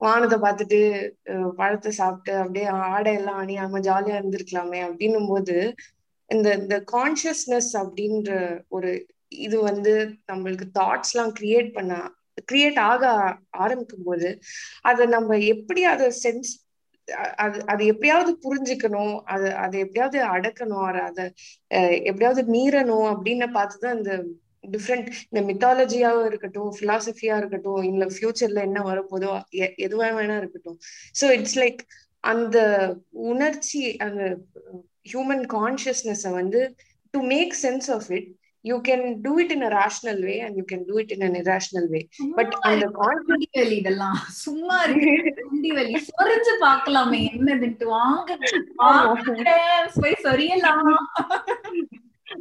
வானத்தை பார்த்துட்டு பழத்தை சாப்பிட்டு அப்படியே ஆடை எல்லாம் அணியாம ஜாலியா இருந்திருக்கலாமே அப்படின்னும் போது இந்த இந்த கான்சியஸ்னஸ் அப்படின்ற ஒரு இது வந்து நம்மளுக்கு தாட்ஸ் எல்லாம் கிரியேட் பண்ண கிரியேட் ஆக ஆரம்பிக்கும் போது அதை நம்ம எப்படி அதை சென்ஸ் அது அது எப்படியாவது புரிஞ்சுக்கணும். அது அதை எப்படியாவது அடக்கணும். அதை எப்படியாவது மீறணும் அப்படின்னு பார்த்துதான் இந்த டிஃப்ரெண்ட் இந்த மித்தாலஜியாவும் இருக்கட்டும் பிலாசபியா இருக்கட்டும் இல்ல ஃபியூச்சர்ல என்ன வரப்போதோ எதுவா வேணா இருக்கட்டும். ஸோ இட்ஸ் லைக் அந்த உணர்ச்சி அந்த ஹியூமன் கான்சியஸ்னஸ் வந்து to make sense of it you can do it in a rational way and you can do it in an irrational way. but அந்த கான்ஃபிடென்ட் இதெல்லாம். சும்மா இருக்கு. வலி சொரிஞ்சு பார்க்கலாமே. என்னதுன்ட்டு. வாங்க. போய் சொரியலாம்.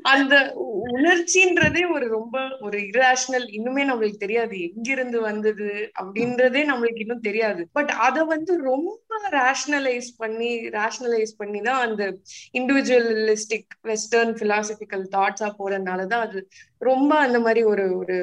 அந்த உணர்ச்சின்றதே ஒரு ரொம்ப ஒரு இரேஷனல் இன்னுமே நம்மளுக்கு தெரியாது. எங்கிருந்து வந்தது அப்படின்றதே நம்மளுக்கு இன்னும் தெரியாது. பட் அத வந்து ரொம்ப ரேஷனலைஸ் பண்ணி ரேஷனலைஸ் பண்ணி தான் அந்த இண்டிவிஜுவலிஸ்டிக் வெஸ்டர்ன் பிலாசபிக்கல் தாட்ஸா போறதுனாலதான் அது ரொம்ப அந்த மாதிரி ஒரு ஒரு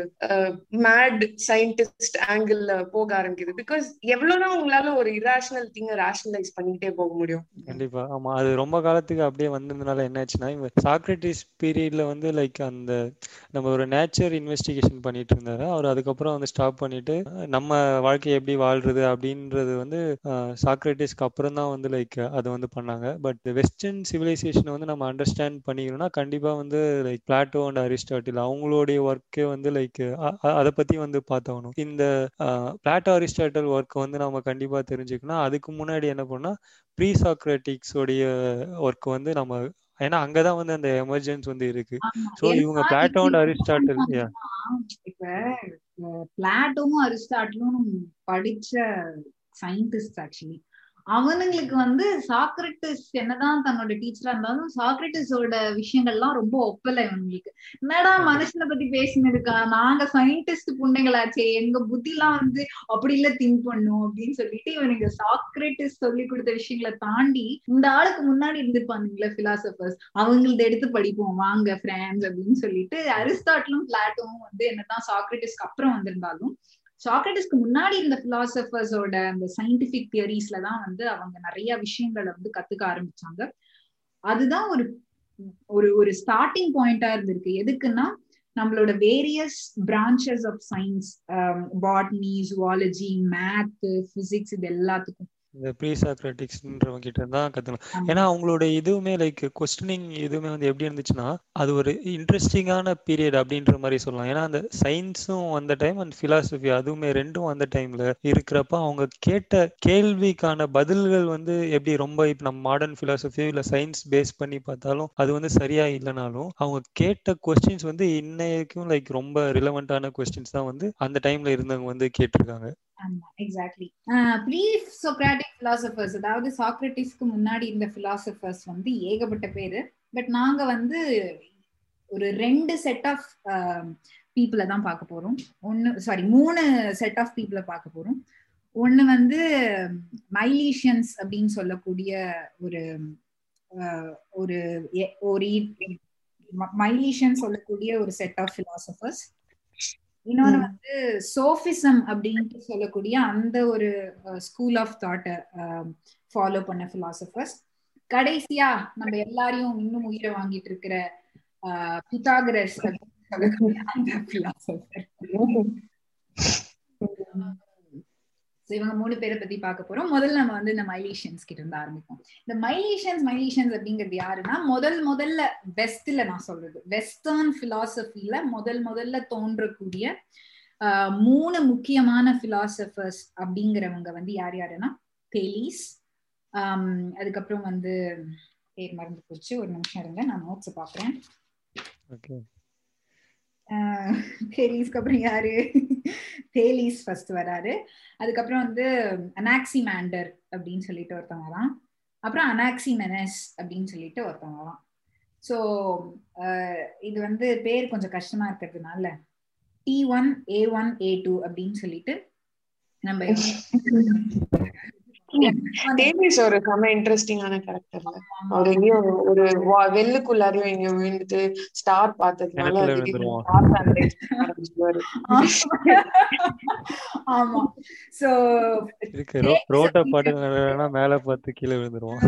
மேட் சயின்டிஸ்ட் ஆங்கிள் போக ஆரம்பிக்குது. பிகாஸ் எவ்வளவுதான் உங்களால ஒரு இராஷனல் திங்க ரேஷனலைஸ் பண்ணிக்கிட்டே போக முடியும். கண்டிப்பா. ஆமா அது ரொம்ப காலத்துக்கு அப்படியே வந்ததுனால என்னாச்சுன்னா சாக்ரட்டிஸ் பீரியட்ல வந்து லைக் அந்த நம்ம ஒரு நேச்சர் இன்வெஸ்டிகேஷன் பண்ணிட்டு இருந்தாரு. அவர் அதுக்கப்புறம் வந்து ஸ்டாப் பண்ணிட்டு நம்ம வாழ்க்கையை எப்படி வாழ்றது அப்படின்றது வந்து சாக்ரட்டிஸ்க்கு அப்புறம் தான் வந்து லைக் அதை வந்து பண்ணாங்க. பட் வெஸ்டர்ன் சிவிலைசேஷனை வந்து நம்ம அண்டர்ஸ்டாண்ட் பண்ணிக்கணும்னா கண்டிப்பா வந்து லைக் பிளாட்டோ அண்ட் அரிஸ்டாட்டில் அவங்களுடைய ஒர்க்கே வந்து லைக் அதை பத்தி வந்து பார்த்தாகணும். இந்த பிளாட்டோ அரிஸ்டாட்டல் ஒர்க்கை வந்து நம்ம கண்டிப்பா தெரிஞ்சுக்கணும். அதுக்கு முன்னாடி என்ன பண்ணா ப்ரீ சாக்ரட்டிக்ஸோடைய ஒர்க் வந்து நம்ம ஏன்னா அங்கதான் வந்து அந்த எமர்ஜென்ஸ் வந்து இருக்கு. சோ இவங்க பிளாட்டோ அண்ட் அரிஸ்டாட்டில் இப்ப பிளாட்டோவும் அரிஸ்டாட்டிலும் படிச்ச சயின்டிஸ்ட் ஆக்சுவலி அவனுங்களுக்கு வந்து சாக்ரட்டிஸ் என்னதான் தன்னோட டீச்சரா இருந்தாலும் சாக்ரட்டிஸோட விஷயங்கள்லாம் ரொம்ப ஒப்பல இவங்களுக்கு என்னடா மனுஷனை பத்தி பேசினதுக்கா? நாங்க சயின்டிஸ்ட் புண்டைகளாச்சே எங்க புத்தி எல்லாம் வந்து அப்படி இல்ல திங்க் பண்ணும் அப்படின்னு சொல்லிட்டு இவனுக்கு சாக்ரட்டிஸ் சொல்லி கொடுத்த விஷயங்களை தாண்டி இந்த ஆளுக்கு முன்னாடி இருந்திருப்பானுங்களே பிலாசபர்ஸ் அவங்களது எடுத்து படிப்போம் வாங்க பிரான்ஸ் அப்படின்னு சொல்லிட்டு அரிஸ்டாட்டிலும் பிளாட்டோவும் வந்து என்னதான் சாக்ரட்டிஸ்க்கு அப்புறம் வந்திருந்தாலும் சாக்ரட்டிஸ்க்கு முன்னாடி இருந்த பிலாசபர்ஸோட அந்த சயின்டிபிக் தியரிஸ்ல தான் வந்து அவங்க நிறைய விஷயங்களை வந்து கத்துக்க ஆரம்பிச்சாங்க. அதுதான் ஒரு ஒரு ஒரு ஸ்டார்டிங் பாயிண்டா இருந்திருக்கு. எதுக்குன்னா நம்மளோட various branches of science botany zoology math physics இது எல்லாத்துக்கும். இந்த ப்ரீ சாக்ராட்டிக்ஸ்ன்றவங்க கிட்ட தான் கத்துக்கலாம் ஏன்னா அவங்களோட இதுவுமே லைக் கொஸ்டினிங் எதுவுமே வந்து எப்படி இருந்துச்சுன்னா அது ஒரு இன்ட்ரெஸ்டிங்கான பீரியட் அப்படின்ற மாதிரி சொல்லலாம். ஏன்னா அந்த சயின்ஸும் அந்த டைம் அண்ட் பிலாசபி அதுவுமே ரெண்டும் அந்த டைம்ல இருக்கிறப்ப அவங்க கேட்ட கேள்விக்கான பதில்கள் வந்து எப்படி ரொம்ப இப்போ நம்ம மாடர்ன் பிலாசபி இல்ல சயின்ஸ் பேஸ் பண்ணி பார்த்தாலும் அது வந்து சரியா இல்லைனாலும் அவங்க கேட்ட கொஸ்டின்ஸ் வந்து இன்னைக்கும் லைக் ரொம்ப ரிலவெண்டான கொஸ்டின்ஸ் தான் வந்து அந்த டைம்ல இருந்தவங்க வந்து கேட்டிருக்காங்க. எக்ஸாக்ட்லி ப்ரீ சொக்ராட்டிக் பிலாசபர்ஸ் அதாவது சாக்ரட்டிஸ்க்கு முன்னாடி இருந்த பிலாசபர்ஸ் வந்து ஏகப்பட்ட பேரு. பட் நாங்க வந்து ஒரு ரெண்டு செட் ஆஃப் பீப்புளை தான் பார்க்க போறோம். ஒன்னு சாரி மூணு செட் ஆஃப் பீப்புளை பார்க்க போறோம். ஒன்னு வந்து மைலீஷியன்ஸ் அப்படின்னு சொல்லக்கூடிய ஒரு ஒரு ஒரு மைலீஷியன் சொல்லக்கூடிய ஒரு செட் ஆஃப் பிலாசபர்ஸ் இன்னொன்னு வந்து சோஃபிசம் அப்படின்ட்டு சொல்லக்கூடிய அந்த ஒரு ஸ்கூல் ஆஃப் தாட்டை ஃபாலோ பண்ண பிலாசபர்ஸ் கடைசியா நம்ம எல்லாரையும் இன்னும் உயிரை வாங்கிட்டு இருக்கிற பிதாகரஸ் சொல்லக்கூடிய அந்த பிலாசபர் இவங்க மூணு பேரை பத்தி பார்க்க போறோம். முதல்ல நம்ம வந்து இந்த மைலீஷியன்ஸ் கிட்ட இருந்து ஆரம்பிப்போம். இந்த மைலீஷியன்ஸ் மைலீஷியன்ஸ் அப்படிங்கிறது யாருன்னா முதல் முதல்ல வெஸ்ட்ல நான் சொல்றது. வெஸ்டர்ன் பிலாசபில முதல் முதல்ல தோன்றக்கூடிய மூணு முக்கியமான பிலாசபர்ஸ் அப்படிங்கிறவங்க வந்து யார் யாருன்னா தெலீஸ் அதுக்கப்புறம் வந்து பேர் மறந்து போச்சு. ஒரு நிமிஷம் இருங்க நான் நோட்ஸ் பாக்குறேன் தேலீஸ்க்கு அப்புறம் யாரு? தேலீஸ் ஃபர்ஸ்ட் வராரு. அதுக்கப்புறம் வந்து அனாக்சிமேண்டர் அப்படின்னு சொல்லிட்டு ஒருத்தவங்க தான். அப்புறம் அனாக்சிமெனஸ் அப்படின்னு சொல்லிட்டு ஒருத்தவங்க தான். ஸோ இது வந்து பேர் கொஞ்சம் கஷ்டமா இருக்கிறதுனால. T one A one A two அப்படின்னு சொல்லிட்டு நம்ம டேவிஸ் ஒரு செம இன்ட்ரெஸ்டிங்கான கேரக்டர்ல அவர் எங்கேயோ ஒரு வெள்ளுக்குள்ளாரையும் எங்க விழுந்துட்டு ஸ்டார் பார்த்ததுனால ஆமா. சோ இருக்கு. ரோட்ட பாட்டு மேல பார்த்து கீழே விழுந்துருவோம்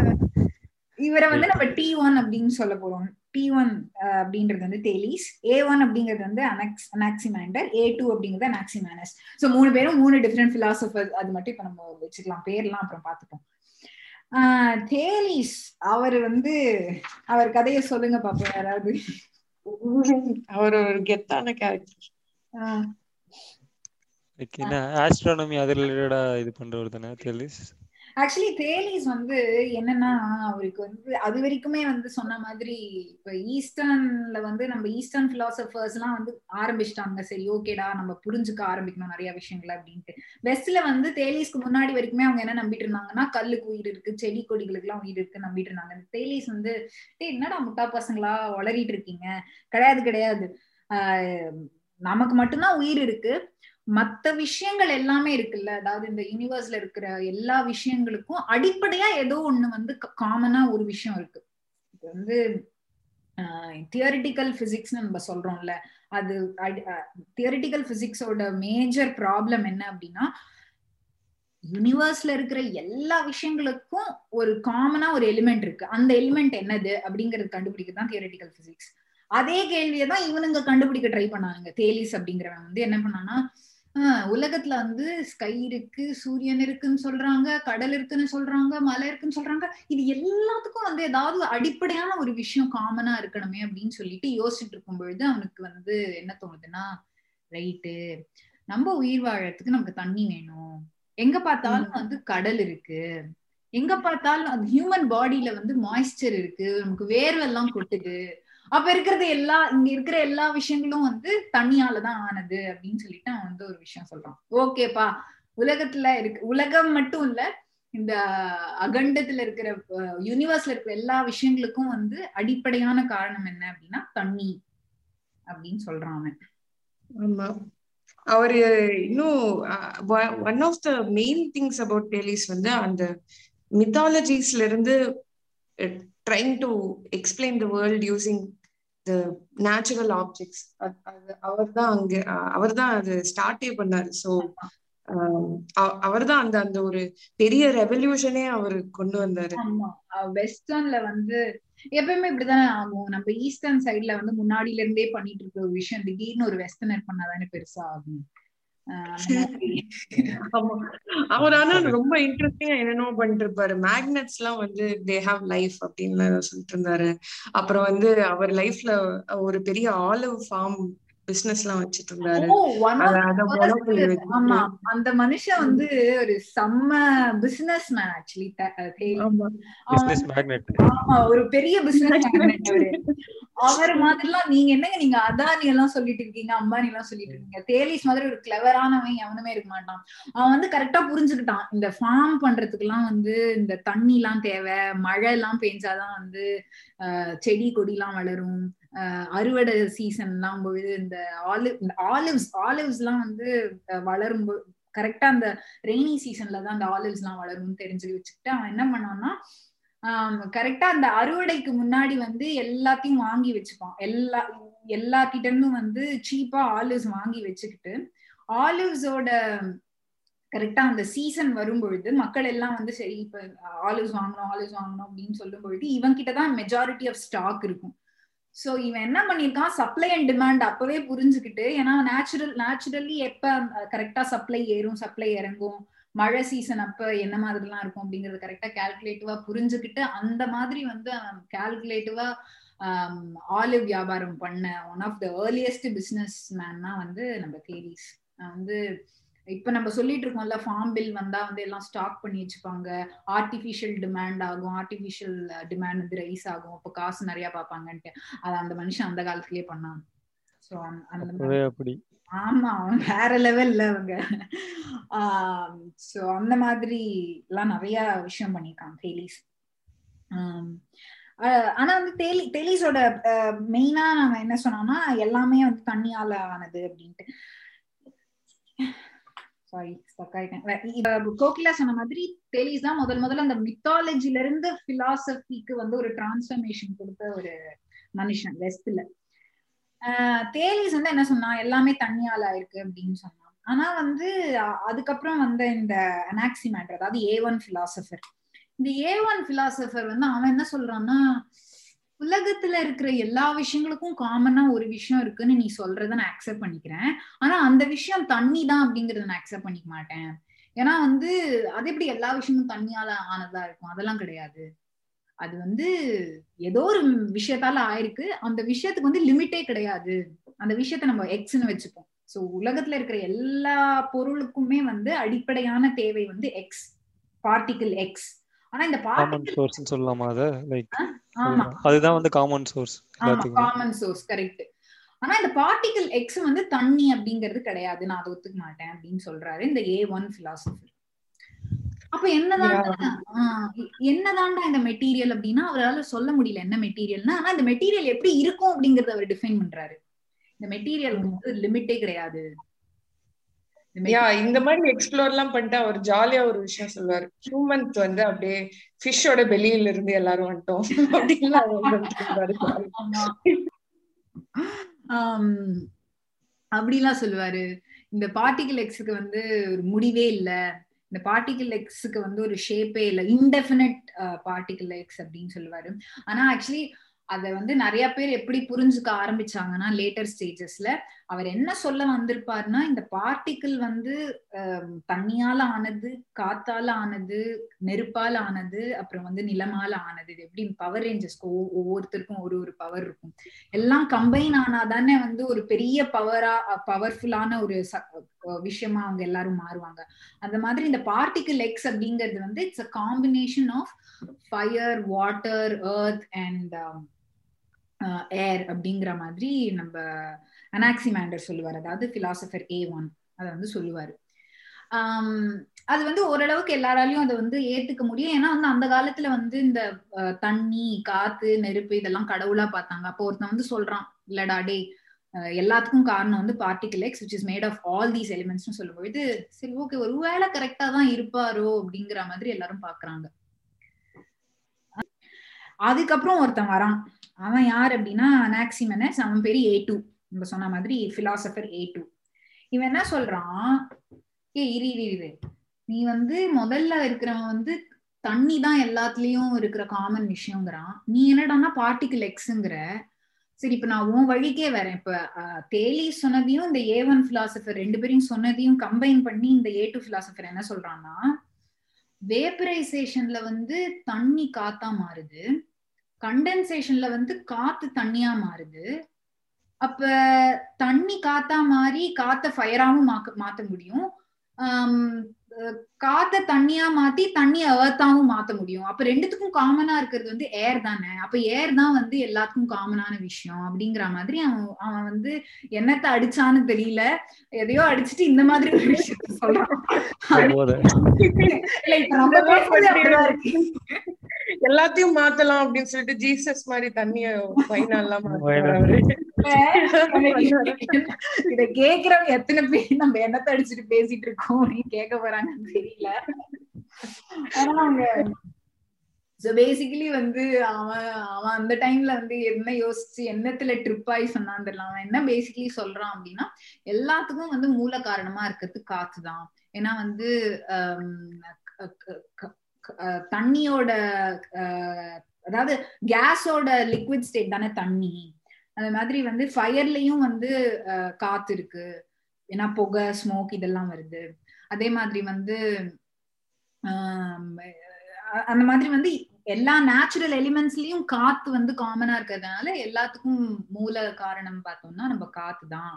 இவரை வந்து நம்ம டி ஒன் அப்படின்னு சொல்ல போறோம். டி ஒன் அப்படின்றது வந்து தேலிஸ். ஏ ஒன் அப்படிங்கிறது வந்து அனக்ஸ் அனாக்சிமேண்டர். ஏ டூ அப்படிங்கிறது அனாக்சிமேனஸ். ஸோ மூணு பேரும் மூணு டிஃப்ரெண்ட் பிலாசபர் அது மட்டும் இப்ப நம்ம வச்சுக்கலாம். பேர்லாம் அப்புறம் பார்த்துப்போம். தேலிஸ் அவர் வந்து அவர் கதையை சொல்லுங்க பாப்போம் யாராவது. அவர் ஒரு கெத்தான கேரக்டர் ஆஸ்ட்ரானமி அது ரிலேட்டடா இது பண்றவர் தானே தேலிஸ்? ஆக்சுவலி தேலிஸ் வந்து என்னன்னா அவருக்கு வந்து அது வரைக்குமே வந்து சொன்ன மாதிரி இப்ப ஈஸ்டர்ன்ல வந்து நம்ம ஈஸ்டர்ன் பிலாசபர்ஸ் எல்லாம் வந்து ஆரம்பிச்சிட்டாங்க. சரி ஓகேடா நம்ம புரிஞ்சுக்க ஆரம்பிக்கணும் நிறைய விஷயங்கள் அப்படின்ட்டு. வெஸ்ட்ல வந்து தேலிஸ்க்கு முன்னாடி வரைக்குமே அவங்க என்ன நம்பிட்டு இருந்தாங்கன்னா கல்லுக்கு உயிர் இருக்கு செடி கொடிகளுக்கு எல்லாம் உயிர் இருக்கு நம்பிட்டு இருந்தாங்க. தேலிஸ் வந்து டே என்னடா முட்டா பசங்களா வளரிட்டு இருக்கீங்க? கிடையாது கிடையாது. ஆஹ் நமக்கு மட்டும்தான் உயிர் இருக்கு. மத்த விஷயங்கள் எல்லாமே இருக்குல்ல? அதாவது இந்த யூனிவர்ஸ்ல இருக்கிற எல்லா விஷயங்களுக்கும் அடிப்படையா ஏதோ ஒண்ணு வந்து காமனா ஒரு விஷயம் இருக்கு. இது வந்து தியரிட்டிக்கல் பிசிக்ஸ்னு நம்ம சொல்றோம்ல. அது தியரிட்டிக்கல் பிசிக்ஸோட மேஜர் ப்ராப்ளம் என்ன அப்படின்னா யூனிவர்ஸ்ல இருக்கிற எல்லா விஷயங்களுக்கும் ஒரு காமனா ஒரு எலிமெண்ட் இருக்கு. அந்த எலிமெண்ட் என்னது அப்படிங்கறது கண்டுபிடிக்க தான் தியரிட்டிக்கல் பிசிக்ஸ் அதே கேள்வியை தான் இவனுங்க கண்டுபிடிக்க ட்ரை பண்ணானுங்க. தேலிஸ் அப்படிங்கிறவன் வந்து என்ன பண்ணானா உலகத்துல வந்து ஸ்கை இருக்கு சூரியன் இருக்குன்னு சொல்றாங்க கடல் இருக்குன்னு சொல்றாங்க மலை இருக்குன்னு சொல்றாங்க. இது எல்லாத்துக்கும் வந்து ஏதாவது அடிப்படையான ஒரு விஷயம் காமனா இருக்கணுமே அப்படின்னு சொல்லிட்டு யோசிச்சுட்டு இருக்கும் பொழுது அவனுக்கு வந்து என்ன தோணுதுன்னா ரைட்டு நம்ம உயிர் வாழறதுக்கு நமக்கு தண்ணி வேணும். எங்க பார்த்தாலும் வந்து கடல் இருக்கு. எங்க பார்த்தாலும் அது ஹியூமன் பாடியில வந்து மாய்ஸ்சர் இருக்கு. நமக்கு வேர்வெல்லாம் கொட்டுது. அப்ப இருக்கிறது எல்லா இங்க இருக்கிற எல்லா விஷயங்களும் வந்து தண்ணியாலதான் ஆனது அப்படின்னு சொல்லிட்டு அவன் வந்து ஒரு விஷயம் சொல்றான். ஓகேப்பா. உலகத்துல இருக்கு உலகம் மட்டும் இல்ல இந்த அகண்டத்துல இருக்கிற யூனிவர்ஸ்ல இருக்கிற எல்லா விஷயங்களுக்கும் வந்து அடிப்படையான காரணம் என்ன அப்படின்னா தண்ணி அப்படின்னு சொல்றான் அவன். ஆமா. அவரு இன்னும் one of the main things about Thales வந்து அந்த மித்தாலஜிஸ்ல இருந்து trying to explain the world using the natural objects அவர் தான் அங்க அவர் தான் அது ஸ்டார்டே பண்ணாரு. ஸோ um, அவர் தான் அந்த அந்த ஒரு பெரிய ரெவல்யூஷனே அவரு கொண்டு வந்தாரு. வெஸ்டர்ன்ல வந்து எப்பயுமே இப்படிதானே ஆகும். நம்ம ஈஸ்டர்ன் சைட்ல வந்து முன்னாடில இருந்தே பண்ணிட்டு இருக்க ஒரு விஷயம் திடீர்னு ஒரு வெஸ்டர்னர் பண்ணாதானே பெருசா ஆகும். அவர் ஆனா ரொம்ப இன்ட்ரெஸ்டிங்கா என்னென்னோ பண்ணிட்டு இருப்பாரு மேக்னெட்ஸ் எல்லாம் வந்து தே ஹாவ் லைஃப் அப்படின்னு சொல்லிட்டு இருந்தாரு அப்புறம் வந்து அவர் லைஃப்ல ஒரு பெரிய ஆலிவ் ஃபார்ம் பிசினஸ் எல்லாம் வச்சிட்டு இருந்தாரு. ஆமா. அந்த மனுஷன் வந்து ஒரு செம்ம பிசினஸ் மேன் ஆக்சுவலி ஆமா. ஒரு பெரிய பிசினஸ் அவரு. அவர் மாதிரிலாம் நீங்க என்னங்க நீங்க அதானி எல்லாம் சொல்லிட்டு இருக்கீங்க அம்பானி எல்லாம் சொல்லிட்டு இருக்கீங்க. தேலிஸ் மாதிரி ஒரு கிளவரானவன் எவனுமே இருக்க மாட்டான். அவன் வந்து கரெக்டா புரிஞ்சுக்கிட்டான். இந்த ஃபார்ம் பண்றதுக்கு எல்லாம் வந்து இந்த தண்ணி எல்லாம் தேவை மழை எல்லாம் பெஞ்சாதான் வந்து செடி கொடி எல்லாம் வளரும். அறுவடை சீசன்லாம் பொழுது இந்த ஆலிவ் இந்த ஆலிவ்ஸ் ஆலிவ்ஸ் எல்லாம் வந்து வளரும் கரெக்டா அந்த ரெய்னி சீசன்ல தான் அந்த ஆலிவ்ஸ் எல்லாம் வளரும்னு தெரிஞ்சு வச்சுக்கிட்டு அவன் என்ன பண்ணான்னா கரெக்டா அந்த அறுவடைக்கு முன்னாடி வந்து எல்லாத்தையும் வாங்கி வச்சுப்பான். எல்லா எல்லா கிட்ட இருந்தும் வந்து சீப்பா ஆலிவ்ஸ் வாங்கி வச்சுக்கிட்டு ஆலிவ்ஸோட கரெக்டா அந்த சீசன் வரும் பொழுது மக்கள் எல்லாம் வந்து சரி இப்ப ஆலிவ்ஸ் வாங்கணும் ஆலிவ்ஸ் வாங்கணும் அப்படின்னு சொல்லும் பொழுது இவன் கிட்டதான் மெஜாரிட்டி ஆஃப் ஸ்டாக் இருக்கும். சோ இவன் என்ன பண்ணிருக்கான் சப்ளை அண்ட் டிமாண்ட் அப்பவே புரிஞ்சுக்கிட்டு ஏன்னா நேச்சுரல் நேச்சுரலி எப்ப கரெக்டா சப்ளை ஏறும் சப்ளை இறங்கும் மழை சீசன் அப்ப என்ன மாதிரிலாம் இருக்கும் அப்படிங்கறது கரெக்டா கால்குலேட்டிவா புரிஞ்சுக்கிட்டு அந்த மாதிரி வந்து கால்குலேட்டிவா ஆலிவ் வியாபாரம் பண்ண one of the earliest business மேன்னா வந்து நம்ம தேரிஸ். வந்து இப்ப நம்ம சொல்லிட்டு இருக்கோம்ல ஃபார்ம் பில் வந்தா வந்து எல்லாம் ஸ்டாக் பண்ணி வச்சுப்பாங்க. ஆர்டிபிஷியல் டிமாண்ட் ஆகும். ஆர்டிபிஷியல் டிமாண்ட் வந்து ரைஸ் ஆகும். அப்ப காசு நிறைய பாப்பாங்கன்ட்டு அது அந்த மனுஷன் அந்த காலத்திலேயே பண்ணான். சோ அப்படி. ஆமா வேற லெவல்ல அவங்க. சோ அந்த மாதிரி எல்லாம் நிறைய விஷயம் பண்ணிருக்காங்க தேலிஸ். ஆனா வந்து தேலி தேலிஸோட மெயினா நம்ம என்ன சொன்னோம்னா எல்லாமே வந்து தண்ணியால ஆனது அப்படின்ட்டு. கோகிலா சொன்ன மாதிரி தேலிஸ் தான் முதல் முதல்ல அந்த மித்தாலஜில இருந்து பிலாசபிக்கு வந்து ஒரு டிரான்ஸ்பர்மேஷன் கொடுத்த ஒரு மனுஷன் வெஸ்ட்ல தேலிஸ் வந்து என்ன சொன்னா எல்லாமே தண்ணியால இருக்கு அப்படின்னு சொன்னான். ஆனா வந்து அதுக்கப்புறம் வந்த இந்த அனாக்சிமேட்டர் அதாவது ஏ ஒன் பிலாசபர் இந்த ஏ ஒன் பிலாசபர் வந்து அவன் என்ன சொல்றான்னா உலகத்துல இருக்கிற எல்லா விஷயங்களுக்கும் காமனா ஒரு விஷயம் இருக்குன்னு நீ சொல்றத நான் அக்செப்ட் பண்ணிக்கிறேன். ஆனா அந்த விஷயம் தண்ணி தான் அப்படிங்கறத நான் அக்செப்ட் பண்ணிக்க மாட்டேன். ஏன்னா வந்து அது எப்படி எல்லா விஷயமும் தண்ணியால ஆனதா இருக்கும்? அதெல்லாம் கிடையாது. அது வந்து ஏதோ ஒரு விஷயத்தால ஆயிருக்கு. அந்த விஷயத்துக்கு வந்து லிமிட்டே கிடையாது. அந்த விஷயத்த நம்ம எக்ஸ்ன்னு வச்சுப்போம். சோ உலகத்துல இருக்கிற எல்லா பொருளுக்குமே வந்து அடிப்படையான தேவை வந்து எக்ஸ் பார்ட்டிகிள் எக்ஸ் ஆனா இந்த காமன் சோர்ஸ் சொல்லலாமா அத? லைக் அதுதான் வந்து common source common source correct ஆனா இந்த பார்ட்டிகிள் எக்ஸ் வந்து தண்ணி அப்படிங்கிறது கிடையாது. நான் அதை ஒத்துக்க மாட்டேன் அப்படின்னு சொல்றாரு இந்த ஏ ஒன் பிலாசபர் அப்ப என்னதான்டா என்னதான்டா இந்த மெட்டீரியல் அப்படின்னா அவரால் சொல்ல முடியல என்ன மெட்டீரியல்னா ஆனா இந்த மெட்டீரியல் எப்படி இருக்கும் அப்படிங்கறத அவர் டிஃபைன் பண்றாரு. இந்த மெட்டீரியல் வந்து லிமிட்டே கிடையாது. யா இந்த மாதிரி எக்ஸ்ப்ளோர் எல்லாம் பண்ணிட்டு அவர் ஜாலியா ஒரு விஷயம் சொல்லுவாரு ஹியூமன்ஸ் வந்து அப்படியே ஃபிஷ்ஷோட வெளியில இருந்து எல்லாரும் வந்துட்டோம். அப்படிலாம் சொல்லுவாரு இந்த பார்ட்டிகல் எக்ஸுக்கு வந்து ஒரு முடிவே இல்ல. இந்த பார்ட்டிகல் எக்ஸுக்கு வந்து ஒரு ஷேப்பே இல்ல. இன்டெஃபினட் பார்ட்டிகல் எக்ஸ் அப்படின்னு சொல்லுவாரு ஆனா ஆக்சுவலி அத வந்து நிறைய பேர் எப்படி புரிஞ்சுக்க ஆரம்பிச்சாங்கன்னா லேட்டர் ஸ்டேஜஸ்ல அவர் என்ன சொல்ல வந்திருப்பாருன்னா இந்த பார்ட்டிக்கிள் வந்து தண்ணியால ஆனது காத்தால ஆனது நெருப்பால ஆனது அப்புறம் வந்து நிலமால ஆனது. இது எப்படி பவர் ரேஞ்சஸ்க்கு ஒவ்வொருத்தருக்கும் ஒரு ஒரு பவர் இருக்கும். எல்லாம் கம்பைன் ஆனாதானே வந்து ஒரு பெரிய பவரா பவர்ஃபுல்லான ஒரு விஷயமா அவங்க எல்லாரும் மாறுவாங்க. அந்த மாதிரி இந்த பார்ட்டிக்கிள் எக்ஸ் அப்படிங்கிறது வந்து it's a combination of fire water earth and air அப்படிங்கிற மாதிரி நம்ம அனாக்சிமாண்டர் சொல்லுவார். அதாவது பிலாசபர் ஏ ஒன் அதை வந்து சொல்லுவார். அது வந்து ஓரளவுக்கு எல்லாராலையும் அதை வந்து ஏத்துக்க முடியும். ஏன்னா வந்து அந்த காலத்துல வந்து இந்த தண்ணி காத்து நெருப்பு இதெல்லாம் கடவுளா பார்த்தாங்க. அப்போ ஒருத்தன் வந்து சொல்றான் இல்லடா டே எல்லாத்துக்கும் காரணம் வந்து particle X which is made of all these எலிமெண்ட்ஸ்னு சொல்லும்போது சரி ஓகே ஒரு வேலை கரெக்டா தான் இருப்பாரோ? அப்படிங்கிற மாதிரி எல்லாரும் பாக்குறாங்க அதுக்கப்புறம் ஒருத்தன் வரான். அவன் யார் அப்படின்னா அனாக்சிமெனஸ் அவன் பேரு ஏ டூ நம்ம சொன்ன மாதிரி பிலாசபர் ஏ டூ இவன் என்ன சொல்றான்? ஏ இரு இரு இரு. நீ வந்து முதல்ல இருக்கிறவன் வந்து தண்ணி தான் எல்லாத்துலயும் இருக்கிற காமன் விஷயங்கிறான். நீ என்னடான்னா பார்ட்டிக்கல் எக்ஸுங்கிற சரி இப்ப நான் உன் வழிக்கே வரேன். இப்ப தேலி சொன்னதையும் இந்த ஏ ஒன் பிலாசபர் ரெண்டு பேரையும் சொன்னதையும் கம்பைன் பண்ணி இந்த ஏ டூ பிலாசபர் என்ன சொல்றான்னா வேப்பரைசேஷன்ல வந்து தண்ணி காத்தா மாறுது. கண்டென்சேஷன்ல வந்து காத்து தண்ணியா மாறுது. அப்ப தண்ணி காத்தா மாறி காத்த ஃபயராவும் மாத்த முடியும். காத்த தண்ணியா மாத்தி தண்ணி ஏர்த்தாவும் மாத்த முடியும். அப்ப ரெண்டுத்துக்கும் காமனா இருக்கிறது வந்து ஏர் தானே. அப்ப ஏர் தான் வந்து எல்லாத்துக்கும் காமனான விஷயம் அப்படிங்கிற மாதிரி அவன் அவன் வந்து என்னத்த அடிச்சான்னு தெரியல. எதையோ அடிச்சுட்டு இந்த மாதிரி ஒரு விஷயத்த சொல்றான். எல்லாத்தையும் மாத்தலாம் அப்படின்னு சொல்லிட்டு ஜீசஸ் மாதிரி தண்ணிய பைனாலாம் இத கேக்குறவங்க எத்தனை பேர் நம்ம என்னத்த அடிச்சுட்டு பேசிட்டு இருக்கோம் அப்படின்னு கேட்க போறாங்கன்னு தெரியல. ஆனா அவங்க சோ பேசிக்கலி வந்து அவன் அவன் அந்த டைம்ல வந்து என்ன யோசிச்சு என்னத்துல ட்ரிப் ஆகி சொன்னான் தெரியல. அவன் என்ன பேசிக்கலி சொல்றான் அப்படின்னா எல்லாத்துக்கும் வந்து மூல காரணமா இருக்கிறது காத்துதான் ஏன்னா வந்து தண்ணியோட அதாவது கேஸோட லிக்விட் ஸ்டேட் தானே தண்ணி. அந்த மாதிரி வந்து ஃபயர்லயும் வந்து காத்து இருக்கு. ஏன்னா புகை ஸ்மோக் இதெல்லாம் வருது. அதே மாதிரி வந்து அந்த மாதிரி வந்து எல்லா நேச்சுரல் எலிமெண்ட்ஸ்லயும் காத்து வந்து காமனா இருக்கிறதுனால எல்லாத்துக்கும் மூல காரணம் பார்த்தோம்னா நம்ம காத்து தான்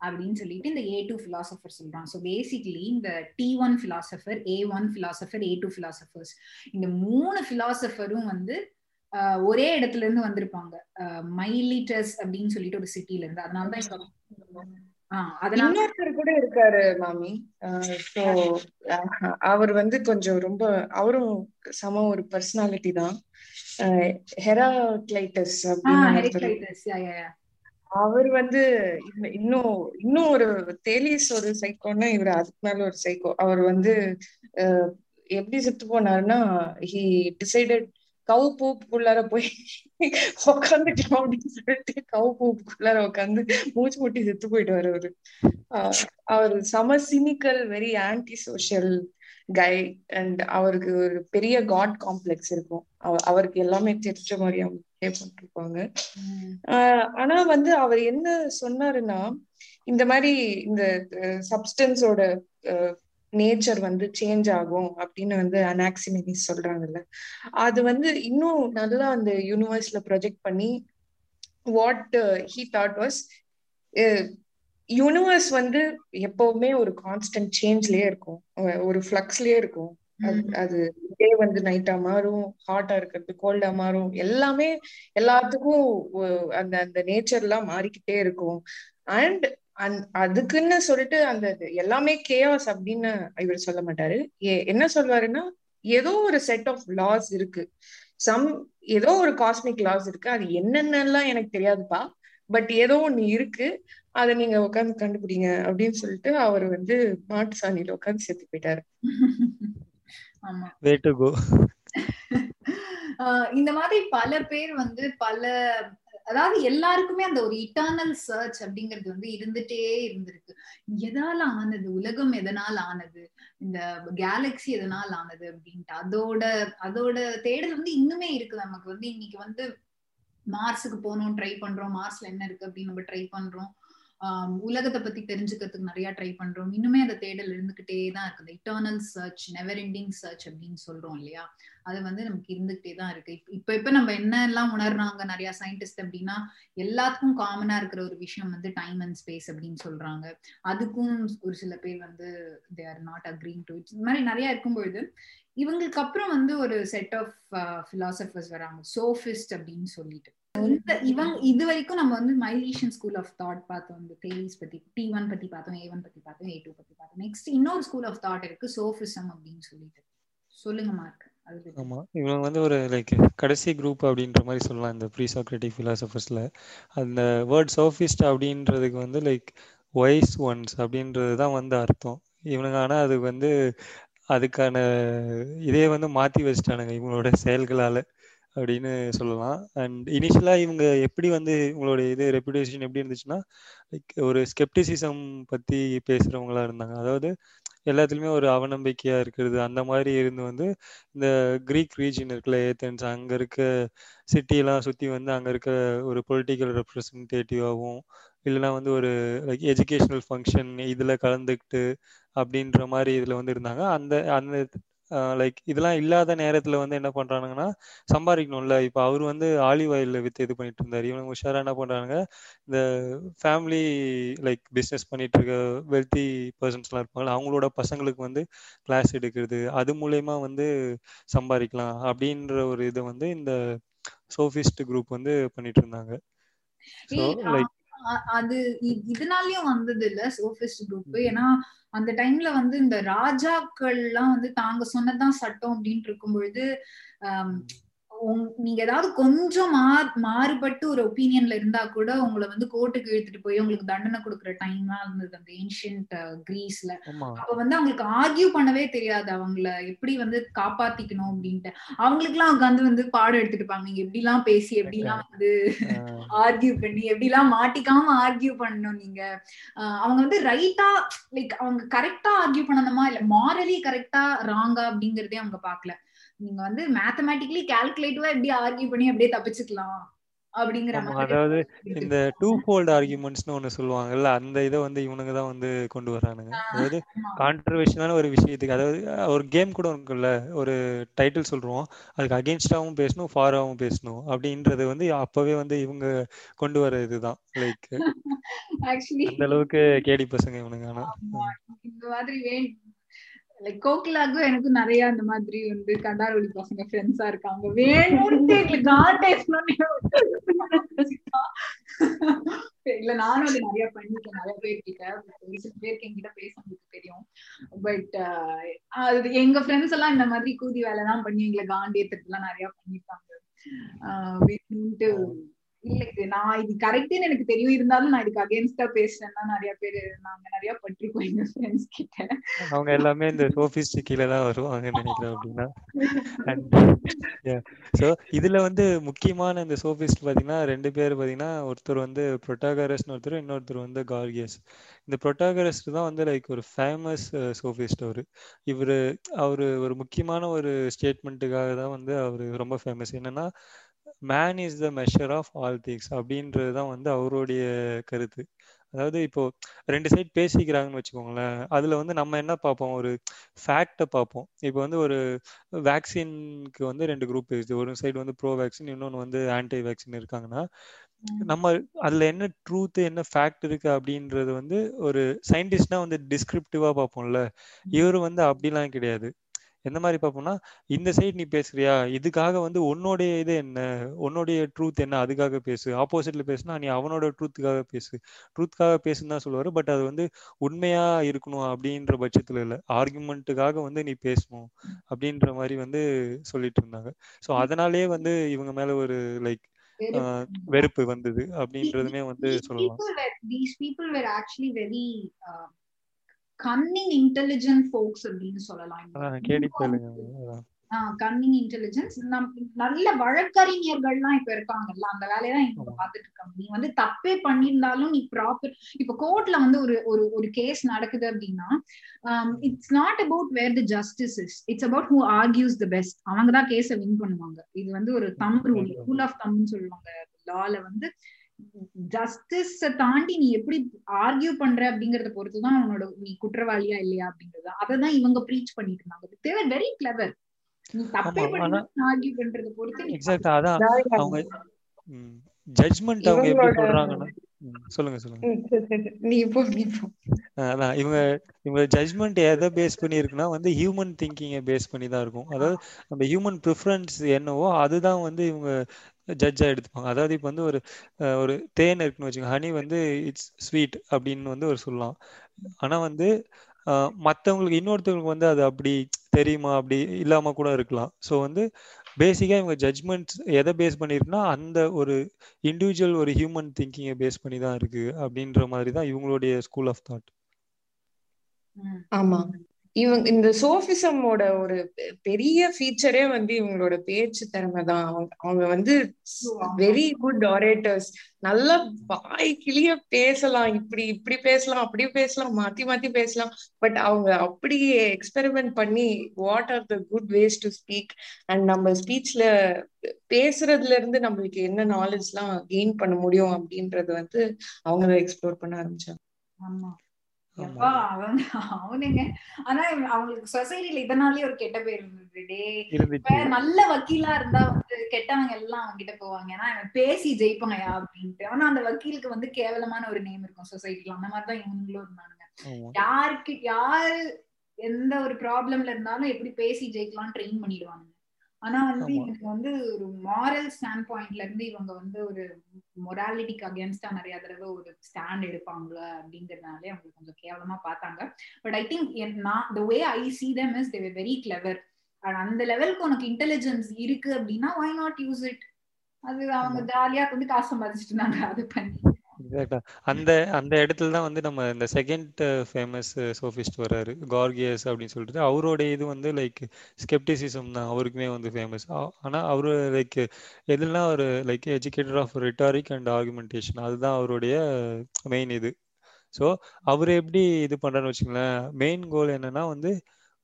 அப்படின்னு சொல்லிட்டு இந்த ஏ டூ பிலாசபர் சொல்றான். ஸோ பேசிக்லி இந்த T one philosopher A one philosopher A two philosophers இந்த மூணு பிலாசபரும் வந்து ஒரே இடத்துல இருந்து வந்திருப்பாங்க. மைலிட்டஸ் அப்படின்னு சொல்லிட்டு ஒரு சிட்டில இருந்து. அதனாலதான் இன்னொருத்தர் கூட இருக்காரு மாமி. அவர் வந்து கொஞ்சம் ரொம்ப அவரும் சம ஒரு பர்சனாலிட்டி தான். ஹெராக்ளைட்டஸ் அவர் வந்து இன்னும் இன்னும் ஒரு தேலிஸ் ஒரு சைக்கோன்னா இவர் அதுக்கு மேல ஒரு சைக்கோ அவர் வந்து எப்படி செத்து போனாருன்னா ஹி டிசைடட் கவு பூப்புக்குள்ளார போய் உக்காந்துக்கலாம் அப்படின்னு சொல்லிட்டு கவு பூப்புக்குள்ளார உட்காந்து மூச்சு முட்டி செத்து போயிட்டு அவரு. அவர் சம cynical very anti social guy and அவருக்கு ஒரு பெரிய காட் காம்ப்ளெக்ஸ் இருக்கும். அவருக்கு எல்லாமே தெரிஞ்ச மாதிரி அவங்க பண்ணிருப்பாங்க ஆனா வந்து அவர் என்ன சொன்னாருன்னா இந்த மாதிரி இந்த சப்ஸ்டன்ஸோட நேச்சர் வந்து சேஞ்ச் ஆகும் அப்படின்னு வந்து அனாக்சிமினிஸ் சொல்றாங்கல்ல. அது வந்து இன்னும் நல்லா அந்த யூனிவர்ஸ்ல ப்ரொஜெக்ட் பண்ணி what he thought was universe வந்து எப்பவுமே ஒரு கான்ஸ்டன்ட் சேஞ்ச்லயே இருக்கும். ஒரு ஃபிளக்ஸ்லயே இருக்கும். அது டே வந்து நைட்டா மாறும் ஹாட்டா இருக்கிறது கோல்டா மாறும். எல்லாமே எல்லாத்துக்கும் அந்த அந்த நேச்சர் எல்லாம் மாறிக்கிட்டே இருக்கும். அண்ட் அதுக்குன்னு சொல்லிட்டு அந்த எல்லாமே கேஆஸ் அப்படின்னு இவர் சொல்ல மாட்டாரு. என்ன சொல்வாருன்னா ஏதோ ஒரு செட் ஆஃப் லாஸ் இருக்கு. சம் ஏதோ ஒரு காஸ்மிக் லாஸ் இருக்கு. அது என்னென்னலாம் எனக்கு தெரியாதுப்பா. பட் ஏதோ ஒண்ணு இருக்கு. அதை நீங்க உட்காந்து கண்டுபிடிங்க அப்படின்னு சொல்லிட்டு அவர் வந்து மாட்டு சாணியில உட்காந்து செத்து போயிட்டாரு இந்த மாதிரி பல பேர் வந்து பல அதாவது எல்லாருக்குமே அந்த ஒரு இட்டர்னல் சர்ச் அப்படிங்கிறது வந்து இருந்துட்டே இருந்திருக்கு. எதால ஆனது? உலகம் எதனால் ஆனது? இந்த கேலக்சி எதனால் ஆனது அப்படின்ட்டு அதோட அதோட தேடல் வந்து இன்னுமே இருக்கு. நமக்கு வந்து இன்னைக்கு வந்து மார்ஸுக்கு போகணும் ட்ரை பண்றோம். மார்ஸ்ல என்ன இருக்கு அப்படின்னு நம்ம ட்ரை பண்றோம். உலகத்தை பத்தி தெரிஞ்சுக்கிறதுக்கு நிறைய ட்ரை பண்றோம். இன்னுமே அந்த தேடல் இருந்துகிட்டே தான் இருக்குது. Eternal search never ending search அப்படின்னு சொல்றோம் இல்லையா? அது வந்து நமக்கு இருந்துகிட்டே தான் இருக்கு. இப்ப இப்ப நம்ம என்ன எல்லாம் உணர்றாங்க நிறைய சயின்டிஸ்ட் அப்படின்னா எல்லாத்துக்கும் காமனா இருக்கிற ஒரு விஷயம் வந்து டைம் அண்ட் ஸ்பேஸ் அப்படின்னு சொல்றாங்க. அதுக்கும் ஒரு சில பேர் வந்து they are not agreeing to it இந்த மாதிரி நிறைய இருக்கும்பொழுது இவங்களுக்கு அப்புறம் வந்து ஒரு செட் ஆஃப் பிலாசபர்ஸ் வராங்க. சோஃபிஸ்ட் அப்படின்னு சொல்லிட்டு. இவங்க இது வரைக்கும் நம்ம வந்து மைலேஷன் ஸ்கூல் ஆஃப் தாட் பார்த்தோம். இந்த தேரிஸ் பத்தி டி ஒன் பத்தி பார்த்தோம் ஏ ஒன் பத்தி பார்த்தோம் ஏ டூ பத்தி பார்த்தோம். நெக்ஸ்ட் இன்னொரு ஸ்கூல் ஆஃப் தாட் இருக்கு சோஃபிசம் அப்படின்னு சொல்லிட்டு. சொல்லுங்க மார்க் ஆமா. இவங்க வந்து ஒரு லைக் கடைசி குரூப் அப்படின்ற மாதிரி சொல்லலாம் இந்த ப்ரீ சாக்ரட்டிக் ஃபிலாசபர்ஸ்ல அந்த வேர்ட் சோஃபிஸ்ட் அப்படின்றதுக்கு வந்து லைக் வைஸ் ஒன்ஸ் அப்படின்றது தான் வந்து அர்த்தம். இவனுங்க ஆனா அது வந்து அதுக்கான இதே வந்து மாத்தி வச்சிட்டானுங்க இவங்களோட செயல்களால. அப்படின்னு சொல்லலாம். அண்ட் இனிஷியலாக இவங்க எப்படி வந்து இவங்களுடைய இது ரெப்புடேஷன் எப்படி இருந்துச்சுன்னா லைக் ஒரு ஸ்கெப்டிசிசம் பற்றி பேசுகிறவங்களா இருந்தாங்க. அதாவது எல்லாத்துலேயுமே ஒரு அவநம்பிக்கையாக இருக்கிறது அந்த மாதிரி இருந்து வந்து இந்த க்ரீக் ரீஜன் இருக்குல்ல ஏத்தன்ஸ் அங்கே இருக்க சிட்டியெல்லாம் சுற்றி வந்து அங்கே இருக்க ஒரு பொலிட்டிக்கல் ரெப்ரசன்டேட்டிவாகவும் இல்லைன்னா வந்து ஒரு லைக் எஜுகேஷனல் ஃபங்க்ஷன் இதில் கலந்துக்கிட்டு அப்படின்ற மாதிரி இதில் வந்து இருந்தாங்க. அந்த அந்த லைக் இதெல்லாம் இல்லாத நேரத்துல வந்து என்ன பண்றானுங்கன்னா சம்பாதிக்கணும்ல. இப்ப அவர் வந்து ஆலிவ் ஆயில்ல வித்து இது பண்ணிட்டு இருந்தாரு. இவனுங்க உஷாரா என்ன பண்றாங்க இந்த ஃபேமிலி லைக் பிஸ்னஸ் பண்ணிட்டு இருக்க வெல்த்தி பர்சன்ஸ் எல்லாம் இருப்பாங்க அவங்களோட பசங்களுக்கு வந்து கிளாஸ் எடுக்கிறது அது மூலயமா வந்து சம்பாதிக்கலாம் அப்படின்ற ஒரு இதை வந்து இந்த சோஃபிஸ்ட் குரூப் வந்து பண்ணிட்டு இருந்தாங்க. ஸோ லைக் அது இதனாலயும் வந்தது இல்ல சோபிஸ்ட் குரூப் ஏன்னா அந்த டைம்ல வந்து இந்த ராஜாக்கள் எல்லாம் வந்து தாங்க சொன்னதுதான் சட்டம் அப்படின்னு இருக்கும் பொழுது நீங்க ஏதாவது கொஞ்சம் மாறு மாறுபட்டு ஒரு ஒப்பீனியன்ல இருந்தா கூட உங்களை வந்து கோர்ட்டுக்கு இழுத்துட்டு போய் உங்களுக்கு தண்டனை கொடுக்குற டைம்லாம் இருந்தது அந்த ஏன்ஷியன்ட் கிரீஸ்ல அப்ப வந்து அவங்களுக்கு ஆர்கியூ பண்ணவே தெரியாது. அவங்கள எப்படி வந்து காப்பாத்திக்கணும் அப்படின்ட்டு. அவங்களுக்கு எல்லாம் உட்காந்து வந்து பாடம் எடுத்துட்டு இருப்பாங்க. நீங்க எப்படி எல்லாம் பேசி எப்படி எல்லாம் வந்து ஆர்கியூ பண்ணி எப்படி எல்லாம் மாட்டிக்காம ஆர்கியூ பண்ணணும் நீங்க? அவங்க வந்து ரைட்டா லைக் அவங்க கரெக்டா ஆர்கியூ பண்ணணுமா? இல்ல மாரலி கரெக்டா ராங்கா அப்படிங்கறதே அவங்க பாக்கல நீங்க வந்து மேத்தமேட்டிக்கலி கால்குலேட்டிவா எப்படி ஆர்கியூ பண்ணி அப்படியே தப்பிச்சுக்கலாம் அப்படிங்கிற அதாவது. இந்த டூ ஃபோல்ட் ஆர்குமெண்ட்ஸ்னு ஒண்ணு சொல்லுவாங்கல்ல அந்த இதை வந்து இவனுங்க தான் வந்து கொண்டு வரானுங்க அதாவது. கான்ட்ரவர்ஷனான ஒரு விஷயத்துக்கு அதாவது ஒரு கேம் கூட இருக்குல்ல ஒரு டைட்டில் சொல்றோம் அதுக்கு அகேன்ஸ்டாவும் பேசணும் ஃபாராவும் பேசணும் அப்படின்றது வந்து அப்பவே வந்து இவங்க கொண்டு வர இதுதான் லைக் அந்த அளவுக்கு கேடி பசங்க இவனுங்க ஆனா இந்த மாதிரி லைக் கோகிலாக்கும் எனக்கும் நிறைய அந்த மாதிரி வந்து கண்டாரோலி பசங்க ஃப்ரெண்ட்ஸா இருக்காங்க. வேணும்னு எங்களுக்கு இல்ல. நானும் அது நிறைய பண்ணிருக்கேன் நிறைய பேர் கிட்ட ஒரு சில பேருக்கு என்கிட்ட பேசுறதுக்கு தெரியும். பட் அது எங்க ஃப்ரெண்ட்ஸ் எல்லாம் இந்த மாதிரி கூதி வேலை எல்லாம் பண்ணி எங்களை காண்டேத்துக்கு எல்லாம் நிறைய பண்ணிருக்காங்க ஆஹ் இல்ல இது நான் இது கரெக்ட்னு எனக்கு தெரியும் இருந்தாலும் நான் இதுக்கு அகேன்ஸ்டா பேசுறேன்னா நிறைய பேர் நாங்க நிறைய பட்டிருக்கோம் எங்க ஃப்ரெண்ட்ஸ் கிட்ட. அவங்க எல்லாமே இந்த சோஃபிஸ்ட் கீழே தான் வருவாங்க நினைக்கிறேன் அப்படின்னா. ஸோ இதுல வந்து முக்கியமான இந்த சோஃபிஸ்ட் பாத்தீங்கன்னா ரெண்டு பேர் பாத்தீங்கன்னா ஒருத்தர் வந்து புரொட்டாகரஸ்னு ஒருத்தர் இன்னொருத்தர் வந்து கார்கியஸ் இந்த புரொட்டாகரஸ் தான் வந்து லைக் ஒரு ஃபேமஸ் சோபிஸ்ட் அவரு இவரு அவரு ஒரு முக்கியமான ஒரு ஸ்டேட்மெண்ட்டுக்காக தான் வந்து அவரு ரொம்ப ஃபேமஸ் என்னன்னா man is the measure of all things அப்படின்றது தான் வந்து அவருடைய கருத்து. அதாவது இப்போ ரெண்டு சைடு பேசிக்கிறாங்கன்னு வச்சுக்கோங்களேன். அதுல வந்து நம்ம என்ன பார்ப்போம்? ஒரு ஃபேக்டை பார்ப்போம். இப்போ வந்து ஒரு வேக்சின்க்கு வந்து ரெண்டு குரூப் இருக்குது. ஒரு சைடு வந்து ப்ரோ வேக்சின் இன்னொன்று வந்து ஆன்டி வேக்சின் இருக்காங்கன்னா நம்ம அதுல என்ன ட்ரூத் என்ன ஃபேக்ட் இருக்கு அப்படின்றது வந்து ஒரு சயின்டிஸ்ட்னா வந்து டிஸ்கிரிப்டிவா பார்ப்போம்ல. இவரு வந்து அப்படிலாம் கிடையாது. எந்த மாதிரி பார்ப்போம்னா இந்த சைடு நீ பேசுறியா? இதுக்காக வந்து உன்னுடைய இது என்ன? உன்னுடைய ட்ரூத் என்ன? அதுக்காக பேசு. ஆப்போசிட்ல பேசுனா நீ அவனோட ட்ரூத்துக்காக பேசு. ட்ரூத்துக்காக பேசுன்னு தான் சொல்லுவாரு. பட் அது வந்து உண்மையா இருக்கணும் அப்படின்ற பட்சத்துல இல்ல. ஆர்குமெண்ட்டுக்காக வந்து நீ பேசணும் அப்படின்ற மாதிரி வந்து சொல்லிட்டு இருந்தாங்க. ஸோ அதனாலேயே வந்து இவங்க மேல ஒரு லைக் வெறுப்பு. வந்தது அப்படின்றதுமே வந்து சொல்லலாம் these people were actually very cunning intelligent folks அப்படின்னு சொல்லலாம். கன்னிங் இன்டெலிஜென்ஸ் நம் நல்ல வழக்கறிஞர்கள்லாம் இப்ப இருக்காங்கல்ல அந்த வேலையதான் இப்ப பாத்துட்டு இருக்காங்க. நீ வந்து தப்பே பண்ணியிருந்தாலும் நீ ப்ராப்பர் இப்ப கோர்ட்ல வந்து ஒரு ஒரு ஒரு கேஸ் நடக்குது அப்படின்னா it's not about where the justice is it's about who argues the best அவங்க தான் கேஸை வின் பண்ணுவாங்க. இது வந்து ஒரு தம் ரூல் ரூல் ஆஃப் தம்னு சொல்லுவாங்க. லால வந்து ஜஸ்டிஸ தாண்டி நீ எப்படி ஆர்கியூ பண்ற அப்படிங்கறத பொறுத்துதான் உன்னோட நீ குற்றவாளியா இல்லையா அப்படிங்கறது. அததான் இவங்க ப்ரீச் பண்ணிட்டு இருந்தாங்க. தேவர் வெரி கிளவர் நீ தப்பே பண்ணி ஆர்கியூ பண்றத பொறுத்து எக்ஸாக்ட் அதான் அவங்க ஜட்ஜ்மெண்ட் அவங்க எப்படி சொல்றாங்கன்னா சொல்லுங்க சொல்லுங்க. அதான் இவங்க இவங்க ஜட்ஜ்மெண்ட் எதை பேஸ் பண்ணி இருக்குன்னா வந்து ஹியூமன் திங்கிங்கை பேஸ் பண்ணி தான் இருக்கும். அதாவது நம்ம ஹியூமன் ப்ரிஃபரன்ஸ் என்னவோ அதுதான் வந்து இவங்க ஜட்ஜா எடுத்துப்பாங்க. அதாவது இப்போ வந்து ஒரு ஒரு தேன் இருக்குன்னு வச்சுக்கோங்க. ஹனி வந்து இட்ஸ் ஸ்வீட் அப்படின்னு வந்து ஒரு சொல்லலாம். ஆனா வந்து மற்றவங்களுக்கு மத்தவங்களுக்கு இன்னொருத்தவங்களுக்கு வந்து அது அப்படி தெரியுமா? அப்படி இல்லாம கூட இருக்கலாம். ஸோ வந்து பேசிக்காக இவங்க ஜட்ஜ்மெண்ட்ஸ் எதை பேஸ் பண்ணிருக்குன்னா அந்த ஒரு இண்டிவிஜுவல் ஒரு ஹியூமன் திங்கிங்கை பேஸ் பண்ணி தான் இருக்கு அப்படின்ற மாதிரி தான் இவங்களுடைய ஸ்கூல் ஆஃப் தாட் ஆமாம் இவங்க இந்த சோஃபிசமோட ஒரு பெரிய ஃபீச்சரே வந்து இவங்களோட பேச்சு திறமை தான். அவங்க அவங்க வந்து. வெரி குட் ஆரேட்டர்ஸ் நல்லா வாய் கிளிய பேசலாம். இப்படி இப்படி பேசலாம் அப்படி பேசலாம் மாத்தி மாத்தி பேசலாம். பட் அவங்க அப்படியே எக்ஸ்பெரிமெண்ட் பண்ணி what are the good ways to speak and நம்ம ஸ்பீச்ல பேசுறதுல இருந்து நம்மளுக்கு என்ன நாலேஜ்லாம் கெயின் பண்ண முடியும் அப்படின்றது வந்து அவங்க எக்ஸ்ப்ளோர் பண்ண ஆரம்பிச்சாங்க. ஆமா. எப்பா அவன் அவனுங்க. ஆனா அவங்களுக்கு சொசைட்டில இதனாலயே ஒரு கெட்ட பேர் இருந்தது. டே நல்ல வக்கீலா இருந்தா வந்து கெட்டவங்க எல்லாம் அவங்க கிட்ட போவாங்க. ஏன்னா இவன் பேசி ஜெயிப்பாங்கயா அப்படின்ட்டு. ஆனா அந்த வக்கீலுக்கு வந்து கேவலமான ஒரு நேம் இருக்கும் சொசைட்டில. அந்த மாதிரிதான் இவங்களும் இருந்தானுங்க. யாருக்கு யாரு எந்த ஒரு ப்ராப்ளம்ல இருந்தாலும் எப்படி பேசி ஜெயிக்கலாம் ட்ரெயின் பண்ணிடுவானுங்க. ஆனா வந்து இவனுக்கு வந்து ஒரு மாரல் ஸ்டாண்ட் பாயிண்ட்ல இருந்து இவங்க வந்து ஒரு மொராலிட்டிக்கு அகேன்ஸ்டா நிறைய தடவை ஒரு ஸ்டாண்ட் எடுப்பாங்க அப்படிங்கறதுனாலே அவங்களுக்கு கொஞ்சம் கேவலமா பார்த்தாங்க. பட் ஐ திங்க் நான் the way I see them is they're very clever அந்த லெவலுக்கு உனக்கு இன்டெலிஜென்ஸ் இருக்கு அப்படின்னா வை நாட் யூஸ் இட் அது அவங்க ஜாலியா வந்து காசு சம்பாதிச்சுட்டு இருந்தாங்க அது பண்ணி. எக்ஸாக்டா அந்த அந்த இடத்துல தான் வந்து நம்ம இந்த செகண்ட் ஃபேமஸ் சோஃபிஸ்ட் வர்றாரு கார்கியஸ் அப்படின்னு சொல்லிட்டு. அவரோட இது வந்து லைக் ஸ்கெப்டிசிசம் தான். அவருக்குமே வந்து ஃபேமஸ் ஆனா அவரு லைக் எதுலாம் ஒரு like educator of rhetoric and argumentation அதுதான் அவருடைய மெயின் இது. ஸோ அவர் எப்படி இது பண்றாருன்னு வச்சுங்களேன் மெயின் கோல் என்னன்னா வந்து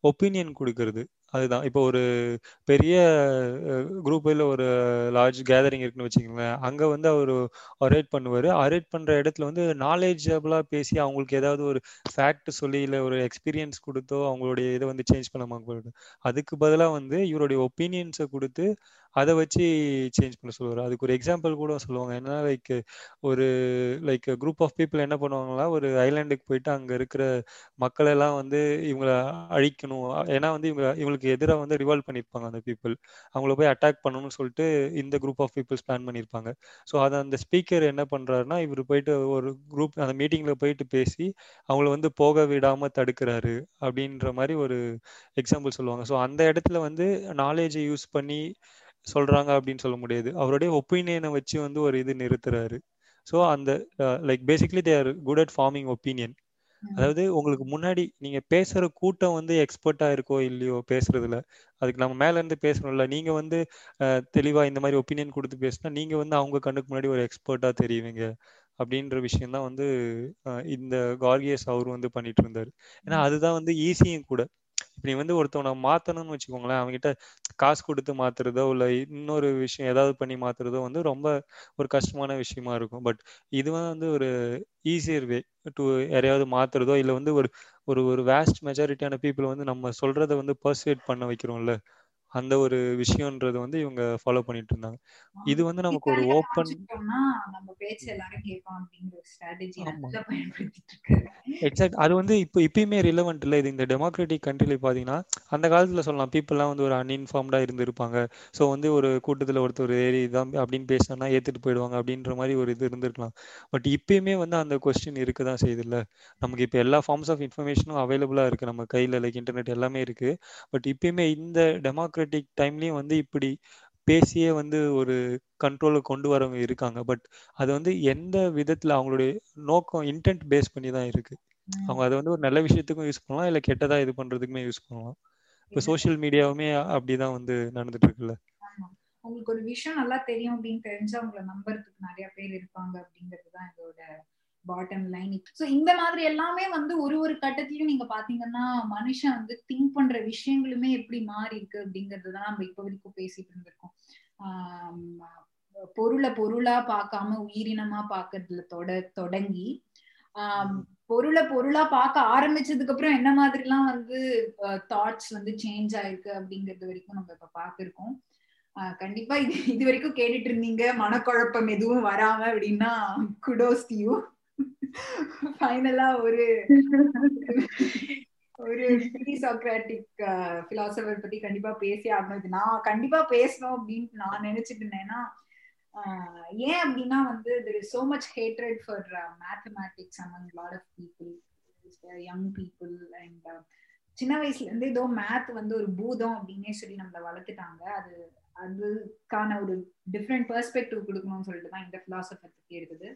ஒப்பீனியன் கொடுக்கறது. அதுதான். இப்போ ஒரு பெரிய குரூப் ஒரு லார்ஜ் கேதரிங் இருக்குன்னு வச்சுக்கோங்களேன். அங்க வந்து அவர் அரேட் பண்ணுவார். அரேட் பண்ற இடத்துல வந்து நாலேஜபிளா பேசி அவங்களுக்கு ஏதாவது ஒரு ஃபேக்ட் சொல்லி இல்லை ஒரு எக்ஸ்பீரியன்ஸ் கொடுத்தோ அவங்களுடைய இதை வந்து சேஞ்ச் பண்ண போயிடும் அதுக்கு பதிலாக வந்து இவருடைய ஒப்பீனியன்ஸை கொடுத்து அதை வச்சு சேஞ்ச் பண்ண சொல்லுவார். அதுக்கு ஒரு எக்ஸாம்பிள் கூட சொல்லுவாங்க. ஏன்னா லைக் ஒரு லைக் குரூப் ஆஃப் பீப்புள் என்ன பண்ணுவாங்களா ஒரு ஐலாண்டுக்கு போயிட்டு அங்க இருக்கிற மக்களெல்லாம் வந்து இவங்களை அழிக்கணும். ஏன்னா வந்து இவங்க இவங்களுக்கு எதிராக வந்து ரிவால்வ் பண்ணியிருப்பாங்க அந்த பீப்புள் அவங்கள போய் அட்டாக் பண்ணணும்னு சொல்லிட்டு இந்த குரூப் ஆஃப் பீப்புள்ஸ் பிளான் பண்ணியிருப்பாங்க ஸோ அதை அந்த ஸ்பீக்கர் என்ன பண்ணுறாருன்னா இவர் போயிட்டு ஒரு குரூப் அந்த மீட்டிங்கில் போயிட்டு பேசி அவங்கள வந்து போக விடாமல் தடுக்கிறாரு அப்படின்ற மாதிரி ஒரு எக்ஸாம்பிள் சொல்லுவாங்க. ஸோ அந்த இடத்துல வந்து நாலேஜை யூஸ் பண்ணி சொல்கிறாங்க அப்படின்னு சொல்ல முடியாது. அவருடைய ஒப்பீனியனை வச்சு வந்து ஒரு இது நிறுத்துறாரு. ஸோ அந்த like basically they are good at forming opinion அதாவது உங்களுக்கு முன்னாடி நீங்க பேசுற கூட்டம் வந்து எக்ஸ்பர்ட்டா இருக்கோ இல்லையோ பேசுறதுல அதுக்கு நம்ம மேல இருந்து பேசணும்ல நீங்க வந்து தெளிவா இந்த மாதிரி ஒப்பீனியன் கொடுத்து பேசினா நீங்க வந்து அவங்க கண்ணுக்கு முன்னாடி ஒரு எக்ஸ்பர்ட்டா தெரியுவீங்க அப்படின்ற விஷயம் தான் வந்து இந்த கார்கியஸ் அவர் வந்து பண்ணிட்டு இருந்தாரு. ஏன்னா அதுதான் வந்து ஈஸியும் கூட. இப்ப நீ வந்து ஒருத்தவனை மாத்தணும்னு வச்சுக்கோங்களேன் அவன்கிட்ட காசு கொடுத்து மாத்துறதோ இல்ல இன்னொரு விஷயம் ஏதாவது பண்ணி மாத்துறதோ வந்து ரொம்ப ஒரு கஷ்டமான விஷயமா இருக்கும். பட் இது வந்து ஒரு ஈஸியர் வே டு யாரையாவது மாத்துறதோ இல்ல வந்து ஒரு ஒரு ஒரு வேஸ்ட் மெஜாரிட்டியான பீப்புள் வந்து நம்ம சொல்றதை வந்து பர்சுவேட் பண்ண வைக்கிறோம்ல. அந்த ஒரு விஷயம்ன்றது வந்து இவங்க ஃபாலோ பண்ணிட்டு இருந்தாங்க இது வந்து நமக்கு ஒரு ஓப்பன் எக்ஸாக்ட் அது வந்து இப்போ இப்பயுமே ரிலவெண்ட் இல்லை. இது இந்த டெமோக்ராட்டிக் கண்ட்ரில பார்த்தீங்கன்னா அந்த காலத்துல சொல்லலாம் பீப்புளெலாம் வந்து ஒரு அன்இன்ஃபார்ம்டாக இருந்திருப்பாங்க. ஸோ வந்து ஒரு கூட்டத்தில் ஒருத்தர் ஏறி இதான் அப்படின்னு பேசினா ஏற்றுட்டு போயிடுவாங்க அப்படின்ற மாதிரி ஒரு இது இருந்திருக்கலாம். பட் இப்பயுமே வந்து அந்த கொஸ்டின் இருக்க தான் செய்யுதுல்ல நமக்கு இப்போ எல்லா ஃபார்ம்ஸ் ஆஃப் இன்ஃபர்மேஷனும் அவைலபிளாக இருக்குது நம்ம கையில் லைக் இன்டர்நெட் எல்லாமே இருக்குது பட் இப்பயுமே இந்த டெமோக்ராட்டிக் டைம்லேயும் வந்து இப்படி பேசியே வந்து ஒரு கண்ட்ரோலுக்கு கொண்டு வரவங்க இருக்காங்க. பட் அது வந்து எந்த விதத்துல அவங்களுடைய நோக்கம் இன்டென்ட் பேஸ் பண்ணி தான் இருக்கு. அவங்க அதை வந்து ஒரு நல்ல விஷயத்துக்கும் யூஸ் பண்ணலாம் இல்ல கெட்டதா இது பண்றதுக்குமே யூஸ் பண்ணலாம். இப்போ சோஷியல் மீடியாவுமே அப்படிதான் வந்து நடந்துட்டு இருக்குல்ல. உங்களுக்கு ஒரு விஷயம் நல்லா தெரியும் அப்படின்னு தெரிஞ்சா உங்களை நம்புறதுக்கு நிறைய பேர் இருப்பாங்க அப்படிங்கிறது தான் இதோட பாட்டம் லைன் சோ இந்த மாதிரி எல்லாமே வந்து ஒரு ஒரு கட்டத்திலயும் நீங்க பாத்தீங்கன்னா மனுஷன் வந்து திங்க் பண்ற விஷயங்களுமே எப்படி மாறி இருக்கு அப்படிங்கிறது தான் நம்ம இப்ப வரைக்கும் பேசிட்டு இருந்திருக்கோம். ஆஹ் பொருளை பொருளா பார்க்காம உயிரினமா பாக்குறதுல தொட தொடங்கி ஆஹ் பொருளை பொருளா பார்க்க ஆரம்பிச்சதுக்கு அப்புறம் என்ன மாதிரி எல்லாம் வந்து தாட்ஸ் வந்து சேஞ்ச் ஆயிருக்கு அப்படிங்கறது வரைக்கும் நம்ம இப்ப பாத்துருக்கோம் ஆஹ் கண்டிப்பா இது இது வரைக்கும் கேட்டுட்டு இருந்தீங்க. மனக்குழப்பம் எதுவும் வராம அப்படின்னா குடோஸ் யூ ஃபைனலா ஒரு ஒரு சாக்ராட்டிக் பிலாசபர் பத்தி கண்டிப்பா பேசி ஆகணும். இது நான் கண்டிப்பா பேசணும் அப்படின்னு நான் நினைச்சிட்டு இருந்தேன்னா ஏன் அப்படின்னா வந்து there is so much hatred for mathematics among lot of people young people and சின்ன வயசுல இருந்து ஏதோ மேத் வந்து ஒரு பூதம் அப்படின்னே சொல்லி நம்மள வளர்த்துட்டாங்க. அது அதுக்கான ஒரு டிஃப்ரெண்ட் பெர்ஸ்பெக்டிவ் கொடுக்கணும்னு சொல்லிட்டு தான் இந்த பிலாசபர் பத்தி இருக்குது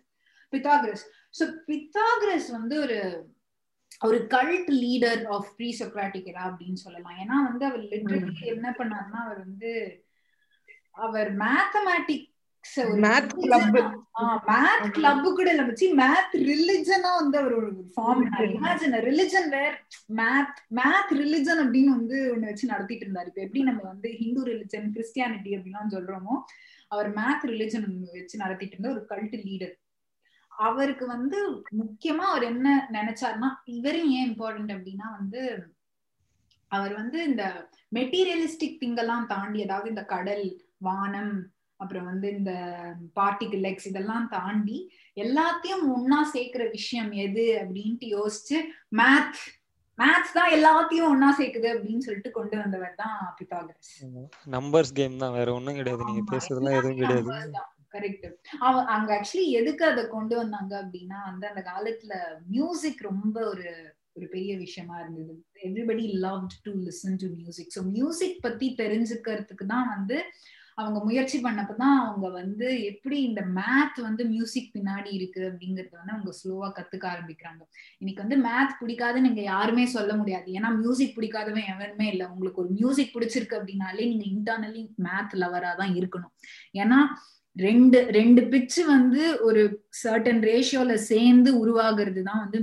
பித்தாகிரஸ் ஸோ பித்தாகிரஸ் வந்து ஒரு ஒரு cult leader of pre Socratic era அப்படின்னு சொல்லலாம். ஏன்னா வந்து அவர் லிட்ரலி என்ன பண்ணாருன்னா அவர் வந்து அவர் mathematics math club math club கூட இல்ல வச்சு மேத் ரிலிஜனா வந்து அவர் ஒரு form imagine religion where math math religion அப்படின்னு வந்து ஒண்ணு வச்சு நடத்திட்டு இருந்தாரு. இப்ப எப்படி நம்ம வந்து ஹிந்து ரிலிஜன் கிறிஸ்டியானிட்டி அப்படிலாம் சொல்றோமோ அவர் மேத் ரிலிஜன் வச்சு நடத்திட்டு இருந்த ஒரு கல்ட் லீடர் அவருக்கு வந்து முக்கியமா அவர் என்ன நினைச்சாருன்னா இவரும் ஏன் இம்பார்ட்டன்ட் அப்படின்னா வந்து அவர் வந்து இந்த மெட்டீரியலிஸ்டிக் திங்கெல்லாம் தாண்டி அதாவது இந்த கடல் வானம் அப்புறம் வந்து இந்த பார்ட்டிகிள் எக்ஸ் இதெல்லாம் தாண்டி எல்லாத்தையும் ஒன்னா சேர்க்கிற விஷயம் எது அப்படின்ட்டு யோசிச்சு மேத் மேத்ஸ் தான் எல்லாத்தையும் ஒன்னா சேர்க்குது அப்படின்னு சொல்லிட்டு கொண்டு வந்தவர் தான் பித்தாகரஸ். நம்பர்ஸ் கேம் தான். வேற ஒண்ணும் கிடையாது. நீங்க பேசுறதுலாம் எதுவும் கிடையாது. கரெக்ட் அவன் அங்க ஆக்சுவலி எதுக்கு அதை கொண்டு வந்தாங்க அப்படின்னா வந்து அந்த காலத்துல மியூசிக் ரொம்ப ஒரு ஒரு பெரிய விஷயமா இருந்தது. Everybody love to listen to music so music பத்தி தெரிஞ்சுக்கிறதுக்கு தான் வந்து அவங்க முயற்சி பண்ணப்பதான் அவங்க வந்து எப்படி இந்த மேத் வந்து மியூசிக் பின்னாடி இருக்கு அப்படிங்கறத வந்து அவங்க ஸ்லோவா கத்துக்க ஆரம்பிக்கிறாங்க. இன்னைக்கு வந்து மேத் பிடிக்காதுன்னு நீங்க யாருமே சொல்ல முடியாது. ஏன்னா மியூசிக் பிடிக்காதவன் எவனுமே இல்லை. உங்களுக்கு ஒரு மியூசிக் பிடிச்சிருக்கு அப்படின்னாலே நீங்க இன்டர்னலி மேத் லவரா தான் இருக்கணும். ஏன்னா ரெண்டு ரெண்டு பிச்சு வந்து ஒரு சர்டன் ரேஷியோல சேர்ந்து உருவாகிறது தான் வந்து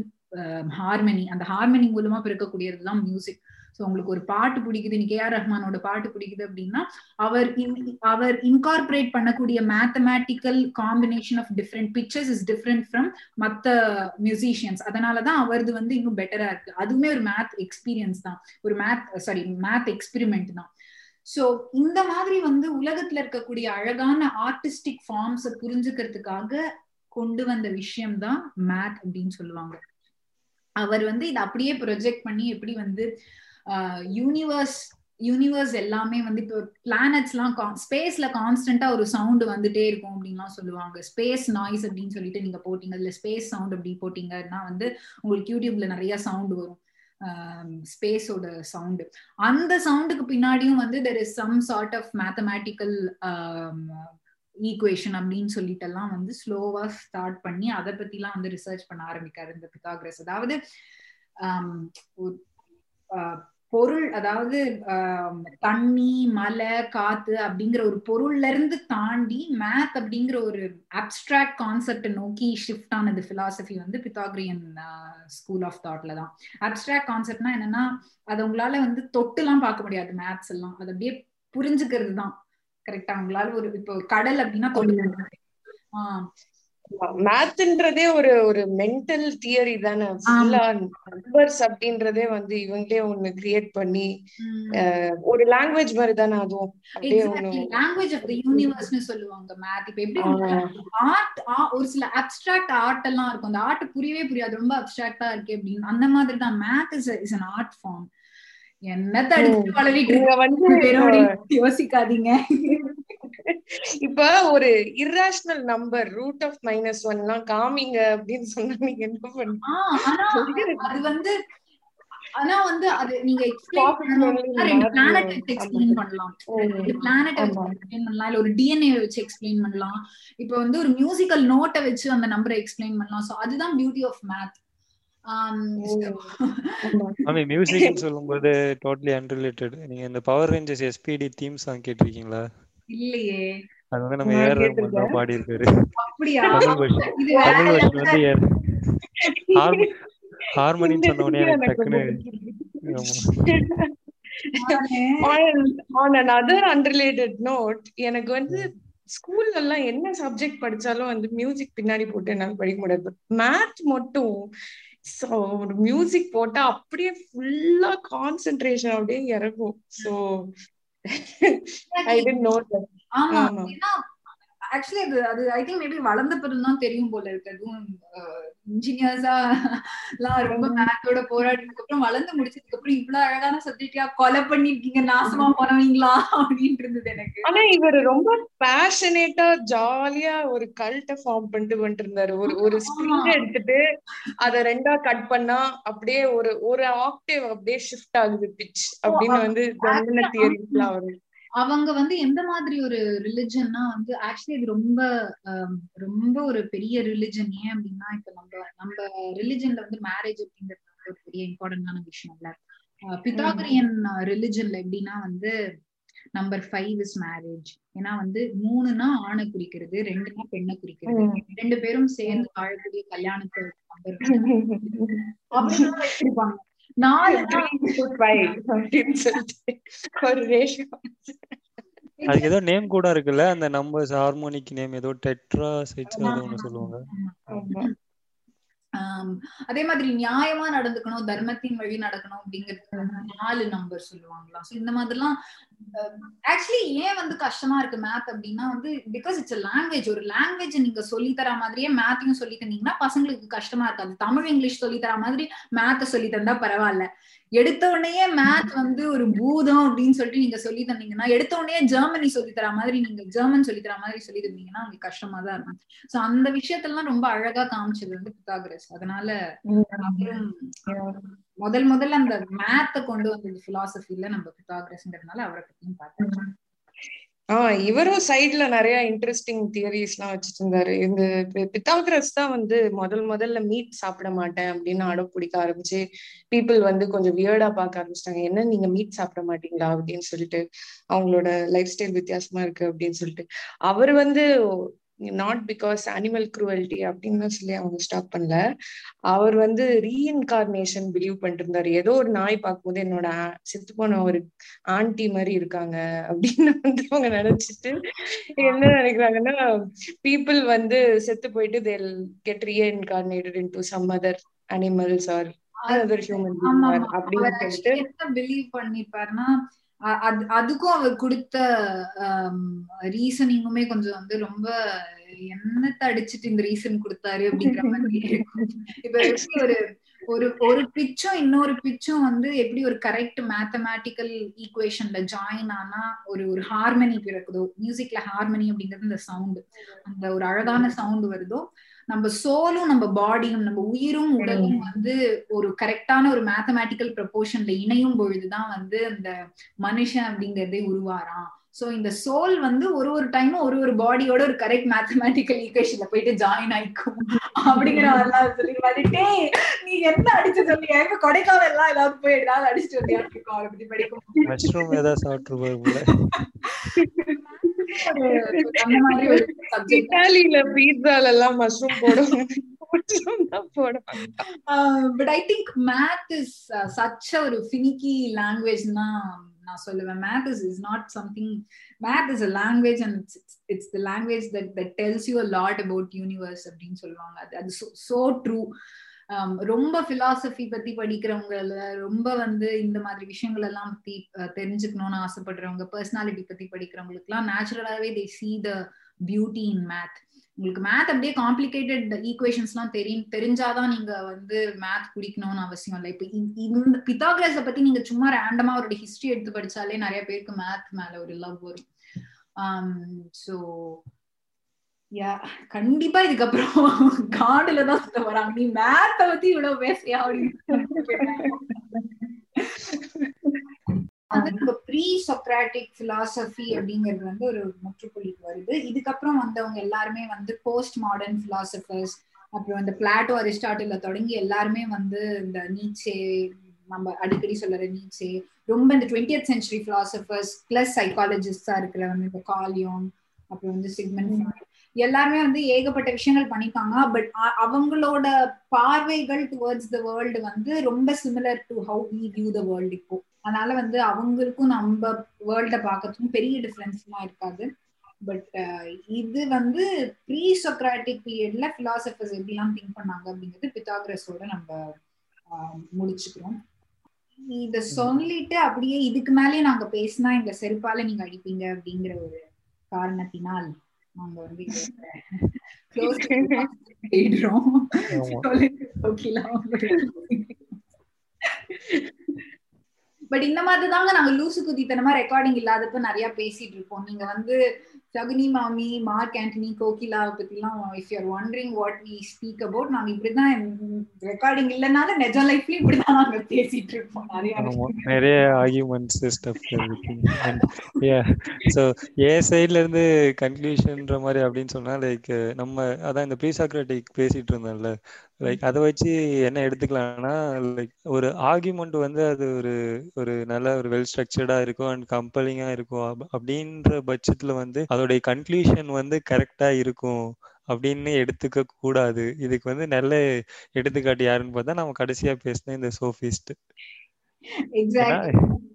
ஹார்மனி அந்த ஹார்மனி மூலமா பிறக்கக்கூடியது தான் மியூசிக் ஸோ உங்களுக்கு ஒரு பாட்டு பிடிக்குது நீ கேஆர் ரஹ்மானோட பாட்டு பிடிக்குது அப்படின்னா அவர் அவர் இன்கார்பரேட் பண்ணக்கூடிய mathematical combination of different pictures is different from மற்ற மியூசிஷியன்ஸ் அதனாலதான் அவரது வந்து இன்னும் பெட்டரா இருக்கு. அதுவுமே ஒரு மேத் எக்ஸ்பீரியன்ஸ் தான். ஒரு மேத் சாரி மேத் எக்ஸ்பெரிமெண்ட் தான். சோ இந்த மாதிரி வந்து உலகத்துல இருக்கக்கூடிய அழகான ஆர்டிஸ்டிக் ஃபார்ம்ஸ புரிஞ்சுக்கிறதுக்காக கொண்டு வந்த விஷயம் தான் மேத் அப்படின்னு சொல்லுவாங்க. அவர் வந்து இதை அப்படியே ப்ரொஜெக்ட் பண்ணி எப்படி வந்து யூனிவர்ஸ் யூனிவர்ஸ் எல்லாமே வந்து இப்போ பிளானட்ஸ் எல்லாம் ஸ்பேஸ்ல கான்ஸ்டன்டா ஒரு சவுண்ட் வந்துட்டே இருக்கும் அப்படின்லாம் சொல்லுவாங்க. ஸ்பேஸ் நாய்ஸ் அப்படின்னு சொல்லிட்டு நீங்க போட்டீங்க. அதுல ஸ்பேஸ் சவுண்ட் அப்படி போட்டீங்கன்னா வந்து உங்களுக்கு யூடியூப்ல நிறைய சவுண்ட் வரும். Um, ஸ்பேஸோட சவுண்டு அந்த சவுண்டுக்கு பின்னாடியும் வந்து there is some sort of mathematical equation அப்படின்னு சொல்லிட்டு எல்லாம் வந்து ஸ்லோவா ஸ்டார்ட் பண்ணி அதை பத்திலாம் வந்து ரிசர்ச் பண்ண ஆரம்பிக்காரு இந்த பித்தாகிரஸ் அதாவது um, பொருள் அதாவது தண்ணி மலை காத்து அப்படிங்கிற ஒரு பொருள்ல இருந்து தாண்டி மேத் அப்படிங்கிற ஒரு அப்டிராக்ட் கான்செப்ட் நோக்கி ஷிஃப்ட் ஆனது பிலாசபி வந்து பித்தாகிரியன் ஸ்கூல் ஆஃப் தாட்ல தான். அப்டிராக்ட் கான்செப்ட்னா என்னன்னா அதை உங்களால வந்து தொட்டுலாம் பார்க்க முடியாது மேத்ஸ் எல்லாம். அது அப்படியே புரிஞ்சுக்கிறது தான். கரெக்டா உங்களால ஒரு இப்போ கடல் அப்படின்னா தொட்டு ஆஹ் மேத்ன்றதே ஒரு ஒரு மென்டல் தியரி தானே. நம்பர்ஸ் அப்படின்றதே வந்து இவங்களே ஒண்ணு கிரியேட் பண்ணி ஒரு லாங்குவேஜ் மாதிரி தானே அதுவும். லாங்குவேஜ் ஆஃப் தி யூனிவர்ஸ்னு சொல்லுவாங்க மேத் இப்ப எப்படி ஆர்ட் ஒரு சில அப்டிராக்ட் ஆர்ட் எல்லாம் இருக்கும். அந்த ஆர்ட் புரியவே புரியாது. ரொம்ப அப்டிராக்டா இருக்கு அப்படின்னு. அந்த மாதிரி தான். Math is is an art form என்னத்த அடிச்சு வந்து யோசிக்காதீங்க. இப்ப ஒரு irrational number root of minus one எல்லாம் காமிங்க அப்படின்னு சொன்னா நீங்க என்ன பண்ணுங்க அது வந்து ஆனா வந்து அது நீங்க எக்ஸ்பிளைன் பிளானட் எக்ஸ்பிளைன் பண்ணலாம். பிளானட் எக்ஸ்பிளைன் பண்ணலாம். இல்ல ஒரு டிஎன்ஏ வச்சு எக்ஸ்பிளைன் பண்ணலாம். இப்போ வந்து ஒரு மியூசிக்கல் நோட்டை வச்சு அந்த நம்பரை எக்ஸ்பிளைன் பண்ணலாம். சோ அதுதான் பியூட்டி ஆஃப் மேத் ஆமா மியூசிக்னு சொல்லும்போது டோட்டலி அன்ரிலேட்டட் நீங்க இந்த Power Rangers SPD theme song கேட்டிருக்கீங்களா? இல்லையே. அது வந்து நம்ம ஏஆர் ரஹ்மான் தான் பாடி இருக்காரு அப்படியா? தமிழ் வருஷன் வந்து ஹார்மோனின்னு சொன்ன உடனே எனக்கு டக்குன்னு ஆன் அனதர் அன்ரிலேட்டட் நோட் எனக்கு வந்து ஸ்கூல்ல எல்லாம் என்ன சப்ஜெக்ட் படிச்சாலும் வந்து மியூசிக் பின்னாடி போட்டு என்னால படிக்க முடியாது. மேத் மட்டும் ஒரு மியூசிக் போட்டா அப்படியே ஃபுல்லா கான்சென்ட்ரேஷன் அப்படியே இறங்கும். சோ ஐ டென்ட் நோ ஆமா. ஆக்சுவலி அது அது ஐ திங்க் மேபி வளர்ந்த பிறகு தான் தெரியும் போல இருக்கு. அதுவும் இன்ஜினியர்ஸா எல்லாம் ரொம்ப மேத்தோட போராடினதுக்கு அப்புறம் வளர்ந்து முடிச்சதுக்கு அப்புறம் இவ்வளவு அழகான சப்ஜெக்டியா கொலை பண்ணிருக்கீங்க நாசமா போனவங்களா? அப்படின்னு இருந்தது எனக்கு. ஆனா இவர் ரொம்ப பேஷனேட்டா ஜாலியா ஒரு கல்ட்ட ஃபார்ம் பண்ணிட்டு வந்துட்டு இருந்தாரு ஒரு ஒரு ஸ்ட்ரிங் எடுத்துட்டு அத ரெண்டா கட் பண்ணா அப்படியே ஒரு ஒரு ஆக்டேவ் அப்படியே ஷிஃப்ட் ஆகுது பிச் அப்படின்னு வந்து தியரிஸ்லாம் வருது அவங்க வந்து எந்த மாதிரி ஒரு ரிலிஜன்னா வந்து ஆக்சுவலி இது ரொம்ப ரொம்ப ஒரு பெரிய ரிலிஜன் ஏன் அப்படின்னா இப்ப நம்ம நம்ம ரிலிஜன்ல வந்து மேரேஜ் அப்படிங்கிறது ஒரு பெரிய இம்பார்ட்டன்டான விஷயம் இல்ல. பித்தாகரியன் ரிலிஜன்ல எப்படின்னா வந்து நம்பர் ஃபைவ் இஸ் மேரேஜ் ஏன்னா வந்து மூணுனா ஆணை குறிக்கிறது ரெண்டுனா பெண்ணை குறிக்கிறது. ரெண்டு பேரும் சேர்ந்து வாழக்கூடிய கல்யாணத்தை அப்படின்னு வச்சிருப்பாங்க. அதுக்கு ஏதோ நேம் கூட இருக்குல்ல அந்த நம்பர்ஸ் ஹார்மோனிக் நேம் ஏதோ டெட்ரா சைட்ஸ் ஏதோ ஒண்ணு சொல்லுவாங்க. அதே மாதிரி நியாயமா நடந்துக்கணும் தர்மத்தின் வழி நடக்கணும் அப்படிங்கிறது நாலு நம்பர் சொல்லுவாங்களா? சோ இந்த மாதிரிலாம் ஆக்சுவலி ஏன் வந்து கஷ்டமா இருக்கு மேத் அப்படின்னா வந்து பிகாஸ் இட்ஸ் லாங்குவேஜ் ஒரு லாங்குவேஜ் நீங்க சொல்லி தர மாதிரியே மேத்தையும் சொல்லி தந்தீங்கன்னா பசங்களுக்கு கஷ்டமா இருக்காது. தமிழ் இங்கிலீஷ் சொல்லி தர மாதிரி மேத்த சொல்லி தந்தா பரவாயில்ல. எடுத்த உடனே மேத் வந்து ஒரு பூதம் அப்படின்னு சொல்லிட்டு நீங்க சொல்லி தந்தீங்கன்னா எடுத்த உடனே ஜெர்மனி சொல்லி தர மாதிரி நீங்க ஜெர்மன் சொல்லி தர மாதிரி சொல்லி தந்தீங்கன்னா உங்களுக்கு கஷ்டமா தான் இருக்கும். சோ அந்த விஷயத்தெல்லாம் ரொம்ப அழகா காமிச்சது வந்து பித்தாகரஸ். அதனால முதல் முதல்ல அந்த மேத்த கொண்டு வந்தது பிலாசபில நம்ம பித்தாகரஸ்ங்கிறதுனால அவரை பத்தியும் பார்த்தோம் ஆஹ் இவரும் சைட்ல நிறைய இன்ட்ரெஸ்டிங் தியரிஸ் எல்லாம் வச்சுட்டு இருந்தாரு. இந்த பித்தாகரஸ் தான் வந்து முதல் முதல்ல மீட் சாப்பிட மாட்டேன் அப்படின்னு அடம் பிடிக்க ஆரம்பிச்சு பீப்புள் வந்து கொஞ்சம் வியர்டா பார்க்க ஆரம்பிச்சிட்டாங்க. என்ன நீங்க மீட் சாப்பிட மாட்டீங்களா அப்படின்னு சொல்லிட்டு அவங்களோட லைஃப் ஸ்டைல் வித்தியாசமா இருக்கு அப்படின்னு சொல்லிட்டு. அவர் வந்து நாட் பிகாஸ் அனிமல் குரூவல்டி அப்படின்னு சொல்லி அவங்க ஸ்டாப் பண்ணல. அவர் வந்து ரீஇன்கார்னேஷன் பிலீவ் பண்ணிட்டு இருந்தாரு ஏதோ ஒரு நாய் பார்க்கும்போது என்னோட செத்து போன ஒரு ஆண்டி மாதிரி இருக்காங்க அப்படின்னு வந்து அவங்க நினைச்சிட்டு என்ன நினைக்கிறாங்கன்னா பீப்புள் வந்து செத்து போயிட்டு they'll get reincarnated into some other animals or other human அப்படின்னு சொல்லிட்டு அதுக்கும் அவர் கொடுத்த ரீசனிங்குமே கொஞ்சம் வந்து ரொம்ப என்னத்தை அடிச்சுட்டு இந்த ரீசன் கொடுத்தாரு அப்படிங்கிற மாதிரி இப்ப எப்படி ஒரு ஒரு ஒரு பிச்சும் இன்னொரு பிச்சும் வந்து எப்படி ஒரு கரெக்ட் மேத்தமேட்டிக்கல் ஈக்குவேஷன்ல ஜாயின் ஆனா ஒரு ஒரு ஹார்மனி பிறக்குதோ மியூசிக்ல ஹார்மனி அப்படிங்கிறது இந்த சவுண்ட் அந்த ஒரு அழகான சவுண்ட் வருதோ நம்ம சோலும் நம்ம பாடியும் நம்ம உயிரும் உடலும் வந்து ஒரு கரெக்டான ஒரு மேத்தமேட்டிக்கல் ப்ரப்போர்ஷன்ல இணையும் பொழுதுதான் வந்து அந்த மனுஷன் அப்படிங்கறதே உருவாராம் சோ இந்த சோல் வந்து ஒரு ஒரு டைமும் ஒரு ஒரு பாடியோட ஒரு கரெக்ட் மேத்தமேட்டிக்கல் ஈக்குவேஷன்ல போயிட்டு ஜாயின் ஆயிக்கும். அப்படிங்கிற மாதிரிலாம் சொல்லி வந்துட்டே நீ என்ன அடிச்சு சொல்லியா? இப்ப கொடைக்கானல் எல்லாம் ஏதாவது போய் ஏதாவது அடிச்சுட்டு வந்தியா? இருக்கும் அவரை பத்தி படிக்கும். இட்டாலியில பீட்சால எல்லாம் மஷ்ரூம் போடுவாங்க. But I think math is such ஒரு ஃபினிக்கி லாங்குவேஜ் தான் நான் சொல்லுவேன். Math is is not something math is a language and it's it's the language that that tells you a lot about universe அப்படின்னு சொல்லுவாங்க. அது அது so true ரொம்ப philosophy பத்தி படிக்கிறவங்கள ரொம்ப வந்து இந்த மாதிரி விஷயங்கள் எல்லாம் பத்தி தெரிஞ்சுக்கணும்னு ஆசைப்படுறவங்க பர்சனாலிட்டி பத்தி படிக்கிறவங்களுக்கு எல்லாம் நேச்சுரலாவே they see the beauty in math உங்களுக்கு மேத் அப்படியே காம்ப்ளிகேட்டட் ஈக்குவேஷன்ஸ் எல்லாம் தெரியும் தெரிஞ்சாதான் நீங்க வந்து மேத் பிடிக்கணும்னு அவசியம் இல்லை. இப்ப இந்த பித்தாகிரஸ பத்தி நீங்க சும்மா ரேண்டமா அவரோட ஹிஸ்டரி எடுத்து படிச்சாலே நிறைய பேருக்கு மேத் மேல ஒரு லவ் வரும். ஸோ யா கண்டிப்பா இதுக்கப்புறம் காடுல தான் சொல்ல வராங்க நீ மேத்த பத்தி இவ்வளவு பேசுறியா அப்படின்னு ப்ரீ சொக்ராட்டிக் பிலாசபி அப்படிங்கிறது வந்து ஒரு முற்றுப்புள்ளிக்கு வருது. இதுக்கப்புறம் வந்தவங்க எல்லாருமே வந்து போஸ்ட் மாடர்ன் பிலாசபர்ஸ் அப்புறம் இந்த பிளாட்டோ அரிஸ்டாட்டில தொடங்கி எல்லாருமே வந்து இந்த நீச்சே நம்ம அடிக்கடி சொல்ற நீச்சே ரொம்ப இந்த டுவெண்டியத் சென்ச்சுரி பிலாசபர்ஸ் பிளஸ் சைக்காலஜிஸ்டா இருக்கிற வந்து இந்த காலியோன் அப்புறம் வந்து சிக்மன் எல்லாருமே வந்து ஏகப்பட்ட விஷயங்கள் பண்ணிருக்காங்க பட் அவங்களோட பார்வைகள் டுவர்ட்ஸ் த வேர்ல்டு வந்து ரொம்ப similar to how we view the world இப்போ. அதனால வந்து அவங்களுக்கும் நம்ம வேர்ல்ட பார்க்கறதுக்கும் பெரிய டிஃபரன்ஸ்லாம் இருக்காது. பட் இது வந்து ப்ரீ சொக்ராட்டிக் பீரியட்ல பிலாசபர்ஸ் எப்படிலாம் திங்க் பண்ணாங்க அப்படிங்கிறது பித்தாகிரஸோட நம்ம முடிச்சுக்கிறோம். இத சொல்லிட்டு அப்படியே இதுக்கு மேலேயே நாங்க பேசினா இந்த செருப்பால நீங்க அடிப்பீங்க அப்படிங்கிற ஒரு காரணத்தினால் நாங்க வந்து பட் இந்த மாதிரி தாங்க நாங்க லூசு குதித்தனமா ரெக்கார்டிங் இல்லாதப்ப நிறைய பேசிட்டு இருப்போம். நீங்க வந்து சகுனி மாமி மார்க் ஆண்டனி கோகிலா பத்திலாம் if you're wondering what we speak about நாங்க இப்படிதான் ரெக்கார்டிங் இல்லைனாலும் நெஜ லைஃப்லயும் இப்படிதான் நாங்க பேசிட்டு இருப்போம். நிறைய நிறைய ஆர்கியூமெண்ட்ஸ் ஸ்டஃப் ஸோ ஏ சைட்ல இருந்து கன்க்ளூஷன்ற மாதிரி அப்படின்னு சொன்னா லைக் நம்ம அதான் இந்த ப்ரீ சாக்ரட்டிக் பேசிட்டு இருந்தோம்ல லைக் அதை வச்சு என்ன எடுத்துக்கலாம்னா லைக் ஒரு ஆர்குமெண்ட் வந்து அது ஒரு ஒரு நல்ல ஒரு வெல் ஸ்ட்ரக்சர்டா இருக்கும் அண்ட் கம்பெலிங்கா இருக்கும். அப்படின்ற பட்சத்துல வந்து அதோடைய கன்க்ளூஷன் வந்து கரெக்டா இருக்கும் அப்படின்னு எடுத்துக்க கூடாது. இதுக்கு வந்து நல்ல எடுத்துக்காட்டு யாருன்னு பார்த்தா நம்ம கடைசியா பேசின இந்த சோஃபிஸ்ட்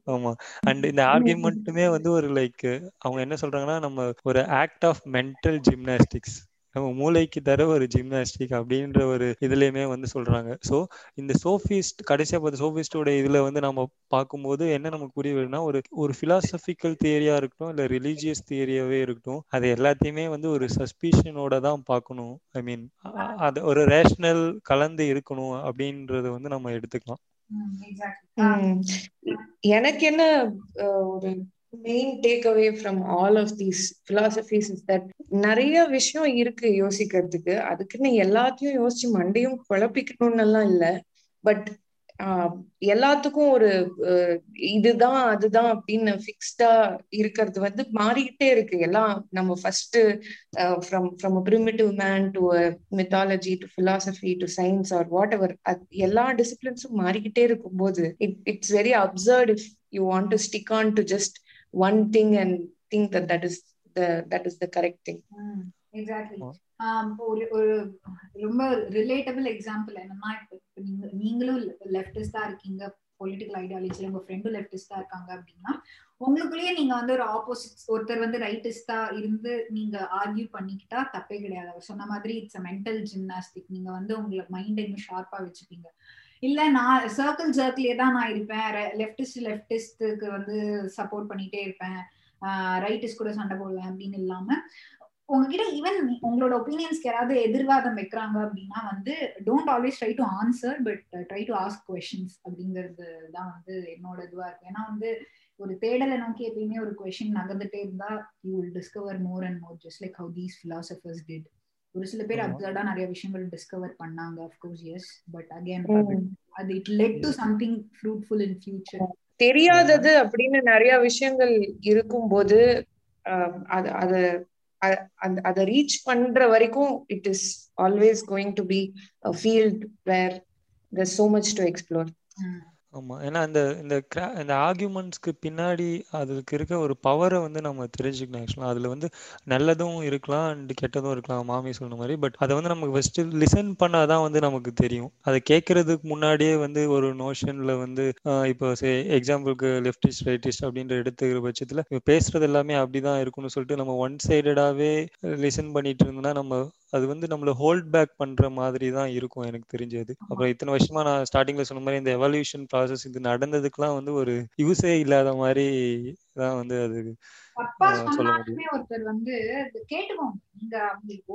ஆமா. அண்ட் இந்த ஆர்குமெண்ட்டுமே வந்து ஒரு லைக் அவங்க என்ன சொல்றாங்கன்னா நம்ம ஒரு ஆக்ட் ஆஃப் மென்டல் ஜிம்னாஸ்டிக்ஸ் நம்ம மூளைக்கு தர ஒரு ஜிம்னாஸ்டிக் அப்படின்ற ஒரு இதுலயுமே வந்து சொல்றாங்க. ஸோ இந்த சோஃபிஸ்ட் கடைசியா பார்த்த சோஃபிஸ்டோட இதுல வந்து நம்ம பார்க்கும்போது என்ன நமக்கு புரிய ஒரு ஒரு பிலாசபிக்கல் தியரியா இருக்கட்டும் இல்ல ரிலீஜியஸ் தியரியாவே இருக்கட்டும் அது எல்லாத்தையுமே வந்து ஒரு சஸ்பிஷனோட தான் பார்க்கணும். ஐ மீன் அது ஒரு ரேஷனல் கலந்து இருக்கணும் அப்படின்றத வந்து நம்ம எடுத்துக்கலாம். எனக்கு என்ன ஒரு main take away from all of these philosophies is that நிறைய விஷயம் இருக்கு யோசிக்கிறதுக்கு. அதுக்குன்னு எல்லாத்தையும் யோசிச்சு மண்டையும் குழப்பிக்கணும்னு எல்லாம் இல்லை பட் எல்லாத்துக்கும் ஒரு இதுதான் அதுதான் அப்படின்னு ஃபிக்ஸ்டா இருக்கிறது வந்து மாறிக்கிட்டே இருக்கு. எல்லாம் நம்ம first from from primitive man to mythology to philosophy to science or whatever எல்லா டிசிப்ளின்ஸும் மாறிக்கிட்டே இருக்கும்போது it it's very absurd if you want to stick on to just one thing and think that that is the that is the correct thing. Exactly ஒரு ஒரு ரொம்ப relatable example என்னன்னா இப்ப நீங்க நீங்களும் லெஃப்டிஸ்டா இருக்கீங்க பொலிட்டிக்கல் ஐடியாலஜில உங்க ஃப்ரெண்டும் லெஃப்டிஸ்டா இருக்காங்க அப்படின்னா உங்களுக்குள்ளேயே நீங்க வந்து ஒரு ஆப்போசிட் ஒருத்தர் வந்து ரைட்டிஸ்டா இருந்து நீங்க ஆர்கியூ பண்ணிக்கிட்டா தப்பே கிடையாது. அவர் சொன்ன மாதிரி இட்ஸ் மென்டல் ஜிம்னாஸ்டிக் நீங்க வந்து உங்களை மைண்டை இன்னும் ஷார்ப்பா வச்சுப்பீங்க. இல்ல நான் சர்க்கிள் சர்க்கிளே தான் நான் இருப்பேன். லெப்டிஸ்ட் லெப்டிஸ்டுக்கு வந்து சப்போர்ட் பண்ணிட்டே இருப்பேன். ரைட்டிஸ்ட் கூட சண்டை போடுவேன் அப்படின்னு இல்லாம உங்ககிட்ட ஈவன் உங்களோட ஒப்பீனியன்ஸ்க்கு யாராவது எதிர்வாதம் வைக்கிறாங்க அப்படின்னா வந்து don't always try to answer but try to ask questions அப்படிங்கிறது தான் வந்து என்னோட இதுவா இருக்கு. ஏன்னா வந்து ஒரு தேடலை நோக்கி எப்பயுமே ஒரு கொஷின் நகர்ந்துட்டே இருந்தா you will discover more and more just like how these philosophers did ஒரு சில பேர் அப்சர்டா நிறைய விஷயங்கள் டிஸ்கவர் பண்ணாங்க of course yes but again அது it led to something fruitful in future தெரியாதது அப்படின்னு நிறைய விஷயங்கள் இருக்கும்போது அது அது அதை ரீச் பண்ற வரைக்கும் it is always going to be field where there so much to explore ஆமா. ஏன்னா அந்த இந்த இந்த ஆர்கியூமெண்ட்ஸ்க்கு பின்னாடி அதுக்கு இருக்க ஒரு பவரை வந்து நம்ம தெரிஞ்சுக்கணும் ஆக்சுவலாக அதில் வந்து நல்லதும் இருக்கலாம் அண்ட் கெட்டதும் இருக்கலாம் மாமி சொன்ன மாதிரி. பட் அதை வந்து நமக்கு ஃபர்ஸ்ட் லிசன் பண்ணாதான் வந்து நமக்கு தெரியும். அதை கேட்கறதுக்கு முன்னாடியே வந்து ஒரு நோஷனில் வந்து இப்போ எக்ஸாம்பிளுக்கு லெஃப்டிஸ்ட் ரைட்டிஸ்ட் அப்படின்ற எடுத்துக்கிற பட்சத்துல பேசுறது எல்லாமே அப்படிதான் இருக்கும்னு சொல்லிட்டு நம்ம ஒன் சைடடாகவே லிசன் பண்ணிட்டு இருந்தோம்னா நம்ம அது வந்து நம்மள ஹோல்ட் பேக் பண்ற மாதிரி தான் இருக்கும் எனக்கு தெரிஞ்சது. அப்புறம் இத்தனை வருஷமா நான் ஸ்டார்டிங்ல சொன்ன மாதிரி இந்த எவல்யூஷன் ப்ராசஸ் இது நடந்ததுக்குலாம் வந்து ஒரு யூஸே இல்லாத மாதிரி தான் வந்து அது ஒருத்தர் வந்து கேட்டுக்கோங்க. நீங்க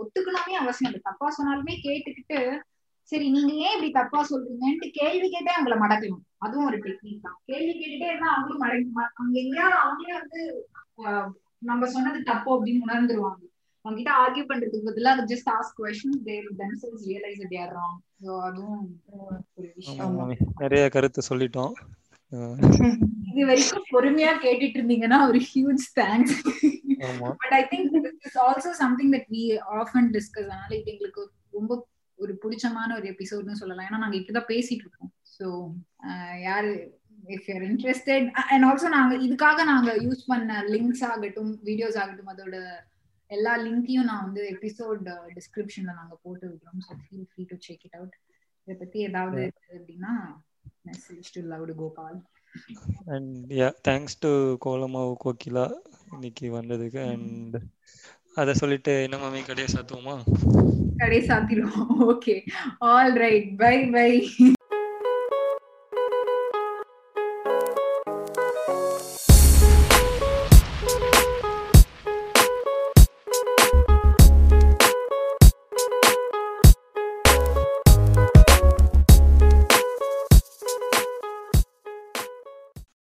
ஒத்துக்கணுமே அவசியம் இல்லை. தப்பா சொன்னாலுமே கேட்டுக்கிட்டு சரி நீங்க ஏன் இப்படி தப்பா சொல்றீங்கன்ட்டு கேள்வி கேட்டே அவங்கள மடக்கணும். அதுவும் ஒரு டெக்னிக் தான். கேள்வி கேட்டுட்டே இருந்தா அவங்களும் மடக்க அங்க எங்கேயாவது அவங்களே வந்து நம்ம சொன்னது தப்பு அப்படின்னு உணர்ந்துருவாங்க. அவங்க கிட்ட ஆர்கியூ பண்றதுக்கு பதிலா just ask question they realize that they are wrong. So அதுவும் ஒரு விஷயம். நிறைய கருத்து சொல்லிட்டோம். இது வரைக்கும் பொறுமையா கேட்டுட்டு இருந்தீங்கன்னா ஒரு huge thanks but I think is also something that we often discuss அதனால இது எங்களுக்கு ரொம்ப ஒரு பிடிச்சமான ஒரு எபிசோட்னு சொல்லலாம். ஏன்னா நாங்க இப்படிதான் பேசிட்டு இருக்கோம். ஸோ யாரு if you're interested and also நாங்க இதுக்காக நாங்க யூஸ் பண்ண லிங்க்ஸ் ஆகட்டும் வீடியோஸ் ஆகட்டும் அதோட எல்லா லிங்கையும் நான் வந்து எபிசோட் டிஸ்கிரிப்ஷன்ல நாங்க போட்டு விடுறோம். So feel free to check it out இதை பத்தி ஏதாவது அப்படின்னா message to love Gopal and yeah thanks to Kolamaavu Kokila இன்னைக்கு வந்ததுக்கு. அண்ட் அத சொல்லிட்டு என்ன மாமி கடையை சாத்துவோமா? கடையை சாத்திடுவோம். Okay all right bye bye